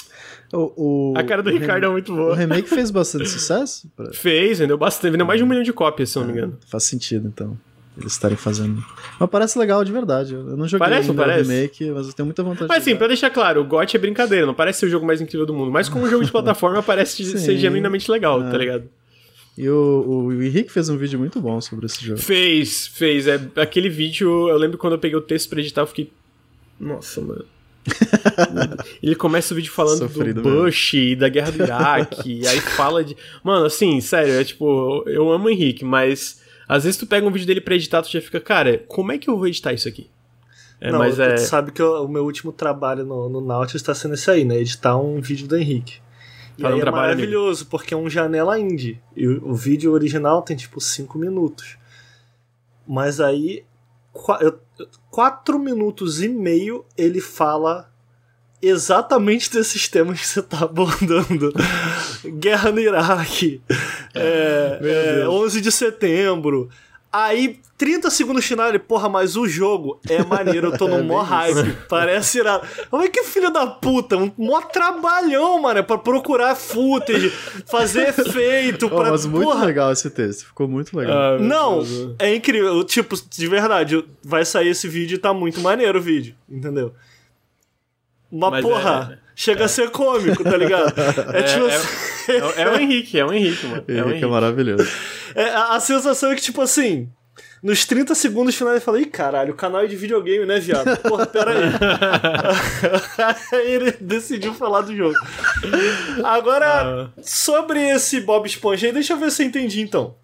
O, o, a cara do Ricardo é muito boa. O remake fez bastante sucesso? Pra... Fez, vendeu bastante. Vendeu mais de um milhão de cópias, se não me engano. Faz sentido, então. Eles estarem fazendo. Mas parece legal de verdade. Eu não joguei parece, ainda parece. o remake, mas eu tenho muita vontade mas, de assim, pra deixar claro, o GOT é brincadeira, não parece ser o jogo mais incrível do mundo. Mas como um jogo de plataforma, parece ser genuinamente legal, é. tá ligado? E o, o Henrique fez um vídeo muito bom sobre esse jogo. Fez, fez. É, aquele vídeo, eu lembro quando eu peguei o texto pra editar, eu fiquei. Nossa, mano. Ele começa o vídeo falando Sofrido do Bush e da guerra do Iraque, aí fala de. Mano, assim, sério, é tipo, eu amo o Henrique, mas às vezes tu pega um vídeo dele pra editar, tu já fica, cara, como é que eu vou editar isso aqui? É, não, mas tu é. sabe que eu- o meu último trabalho no, no Nautilus tá sendo esse aí, né? Editar um vídeo do Henrique. E aí um é maravilhoso, porque é um janela indie. E o, o vídeo original tem tipo 5 minutos. Mas aí, 4 minutos e meio ele fala exatamente desses temas que você tá abordando. Guerra no Iraque, é, é, Deus. 11 de setembro. Aí, 30 segundos final, ele, porra, mas o jogo é maneiro, eu tô no É mó hype, parece irado. Mas que filho da puta, um mó trabalhão, mano, pra procurar footage, fazer efeito, Oh, pra... mas muito porra, legal esse texto, ficou muito legal. Ah, não, Deus. é incrível. Tipo, de verdade, vai sair esse vídeo e tá muito maneiro o vídeo, entendeu? Mas, Mas porra, é- chega a ser cômico, tá ligado? É, É, tipo é- É, o- Henrique, é o Henrique, mano. É o Henrique é Henrique. maravilhoso. é, a, a sensação é que, tipo assim, nos 30 segundos finais eu falei, ih, caralho, o canal é de videogame, né, viado? Porra, pera aí. aí ele decidiu falar do jogo. Agora, Ah. sobre esse Bob Esponja aí, deixa eu ver se eu entendi então.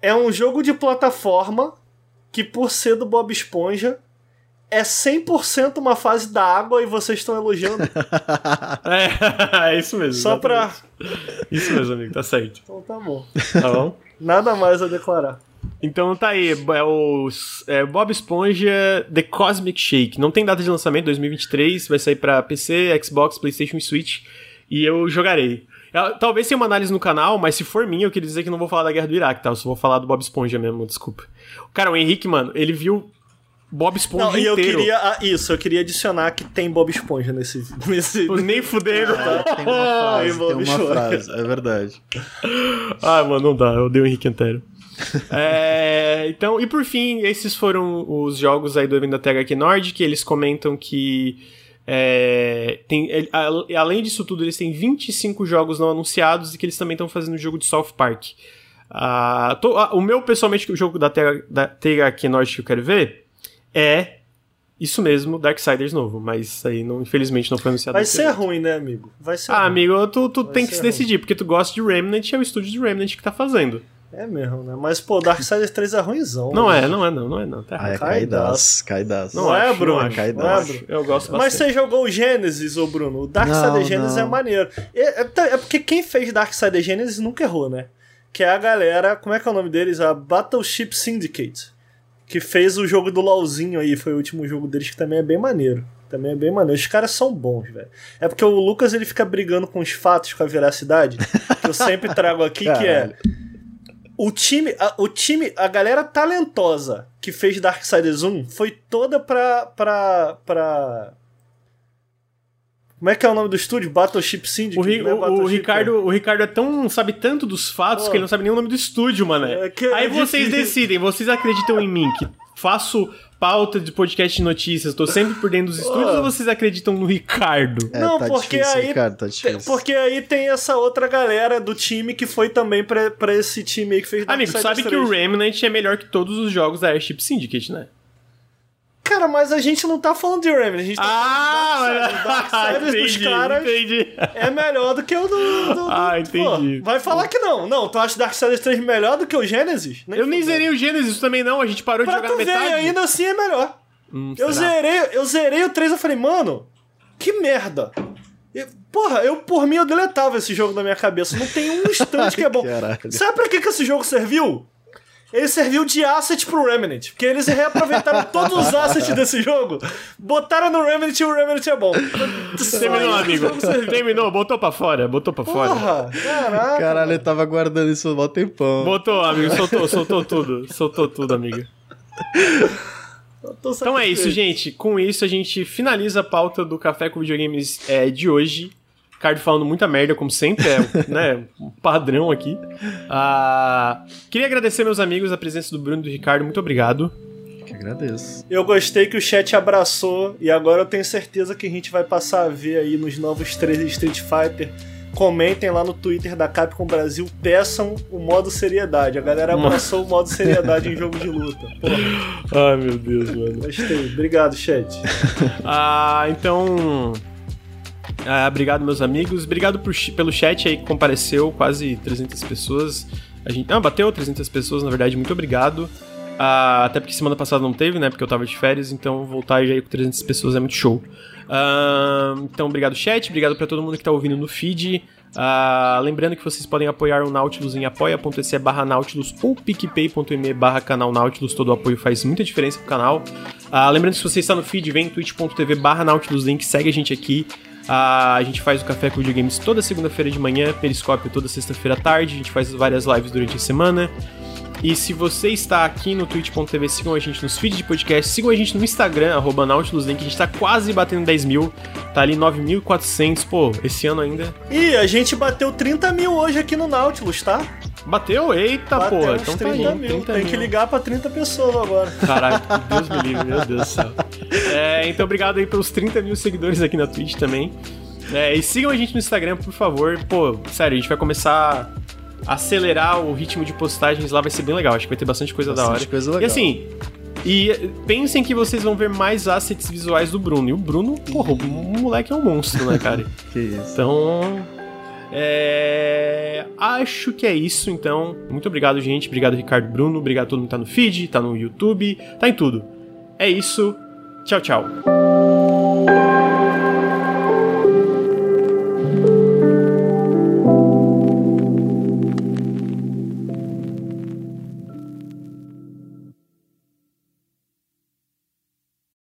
É um jogo de plataforma que, por ser do Bob Esponja, é 100% uma fase da água e vocês estão elogiando. É, é isso mesmo. Só pra. exatamente. Isso mesmo, amigo, tá certo. Então tá bom. Tá bom? Nada mais a declarar. Então tá aí, é o é Bob Esponja The Cosmic Shake. Não tem data de lançamento, 2023, vai sair pra PC, Xbox, Playstation e Switch. E eu jogarei. Eu- Talvez tenha uma análise no canal, mas se for minha, eu queria dizer que não vou falar da Guerra do Iraque, tá? Eu só vou falar do Bob Esponja mesmo, desculpa. Cara, o Henrique, mano, ele viu Bob Esponja Não, e eu inteiro. queria. ah, isso, eu queria adicionar que tem Bob Esponja nesse. nesse... Nem fudendo, tá? É, tem uma frase, Ai, tem uma frase, é verdade. Ah, mano, não dá, eu odeio o Henrique inteiro. É, então, e por fim, esses foram os jogos aí do evento da THQ Nordic, que eles comentam que é, tem, a- além disso tudo, eles têm 25 jogos não anunciados e que eles também estão fazendo o jogo de South Park. Ah, tô- ah, o meu, pessoalmente, o jogo da, TH, da THQ que eu quero ver é isso mesmo, Darksiders novo, mas aí não, infelizmente não foi anunciado. Vai ser ruim, né, amigo? Vai ser Ah, ruim. amigo, tu, tu Vai tem que se decidir, porque tu gosta de Remnant e é o estúdio de Remnant que tá fazendo. É mesmo, né? Mas, pô, Darksiders 3 é ruimzão. Não né? é, não é não, não é não. Tá Ah, é errado. caidaço, caidaço. Não é, Bruno? não daço. acho. Eu gosto Mas bastante. você jogou o Genesis, ô Bruno? O Darksiders Genesis não. é maneiro. É, é, é porque quem fez Darksiders Genesis nunca errou, né? Que é a galera, como é que é o nome deles? A Battleship Syndicate. Que fez o jogo do LoLzinho aí, foi o último jogo deles, que também é bem maneiro. Também é bem maneiro. Os caras são bons, velho. É porque o Lucas ele fica brigando com os fatos, com a veracidade, que eu sempre trago aqui, que é. O time, a, o time, a galera talentosa que fez Darksiders 1 foi toda pra, pra, pra... Como é que é o nome do estúdio? Battleship Syndicate? O, Ri- não é o- o Battleship, Ricardo, o Ricardo é tão. sabe tanto dos fatos Pô. que ele não sabe nem o nome do estúdio, mano. É que Aí é vocês difícil. decidem, vocês acreditam em mim que faço pauta de podcast de notícias, tô sempre por dentro dos estúdios, ou vocês acreditam no Ricardo? É, Não, tá porque difícil, aí- Ricardo, tá é. difícil. Porque aí tem essa outra galera do time que foi também pra, pra esse time aí que fez Amigo, sabe que 3. o Remnant é melhor que todos os jogos da Airship Syndicate, né? Cara, mas a gente não tá falando de Remnant, a gente tá Ah, falando de Darksiders. Darksiders dos caras entendi. é melhor do que o do... do- do- Ah, pô, entendi. vai falar que não. Não, tu acha Darksiders 3 melhor do que o Genesis? Eu nem zerei o Genesis também não, a gente parou de Pra jogar tu na ver, metade. ainda assim é melhor. Hum, Eu será? zerei, eu zerei o 3 eu falei, mano, que merda. Eu- porra, eu por mim eu deletava esse jogo da minha cabeça. Não tem um instante que é bom. Caralho. Sabe pra que, que esse jogo serviu? Ele serviu de asset pro Remnant. Porque eles reaproveitaram todos os assets desse jogo, botaram no Remnant e o Remnant é bom. Só Terminou, amigo. Terminou, botou pra fora, botou pra fora. Porra, caraca. Caralho, eu tava guardando isso há mó tempão. Botou, amigo, soltou, soltou tudo. Soltou tudo, amigo. Então é isso, gente. Com isso, a gente finaliza a pauta do Café com Videogames é, de hoje. Ricardo falando muita merda, como sempre, é né, um padrão aqui. Ah, queria agradecer meus amigos a presença do Bruno e do Ricardo. Muito obrigado. Que agradeço. Eu gostei que o chat abraçou e agora eu tenho certeza que a gente vai passar a ver aí nos novos trailers de Street Fighter. Comentem lá no Twitter da Capcom Brasil, peçam o modo seriedade. A galera abraçou o modo seriedade em jogo de luta. Porra, Ai, meu Deus, mano. gostei. Obrigado, chat. Ah, então. Ah, obrigado, meus amigos. Obrigado pelo chat aí que compareceu, quase 300 pessoas. A gente, ah, bateu 300 pessoas, na verdade, muito obrigado. Uh, até porque semana passada não teve, né? Porque eu tava de férias, então voltar já aí com 300 pessoas é muito show. Uh, então, obrigado, chat. Obrigado para todo mundo que tá ouvindo no feed. Uh, lembrando que vocês podem apoiar o Nautilus em apoia.se barra Nautilus ou picpay.me barra canal Nautilus. Todo o apoio faz muita diferença pro canal. Uh, lembrando que se você está no feed, vem twitch.tv barra Nautilus Link, segue a gente aqui. A gente faz o Café com Videogames toda segunda-feira de manhã, Periscópio toda sexta-feira à tarde. A gente faz várias lives durante a semana. E se você está aqui no twitch.tv, sigam a gente nos feeds de podcast, sigam a gente no Instagram, arroba NautilusLink, a gente tá quase batendo 10 mil, tá ali 9.400, pô, esse ano ainda. E a gente bateu 30 mil hoje aqui no Nautilus, tá? Bateu? Eita, pô, então 30 tá aí, mil. 30 Tem mil. que ligar pra 30 pessoas agora. Caralho, Deus me livre, meu Deus do céu. É, então obrigado aí pelos 30 mil seguidores aqui na Twitch também. É, e sigam a gente no Instagram, por favor. Pô, sério, a gente vai começar acelerar o ritmo de postagens lá vai ser bem legal. Acho que vai ter bastante coisa bastante da hora. Coisa legal. E assim, e pensem que vocês vão ver mais assets visuais do Bruno. E o Bruno, porra, o moleque é um monstro, né, cara? que isso. Então. É... Acho que é isso, então. Muito obrigado, gente. Obrigado, Ricardo Bruno. Obrigado a todo mundo que tá no feed, tá no YouTube, tá em tudo. É isso. Tchau, tchau.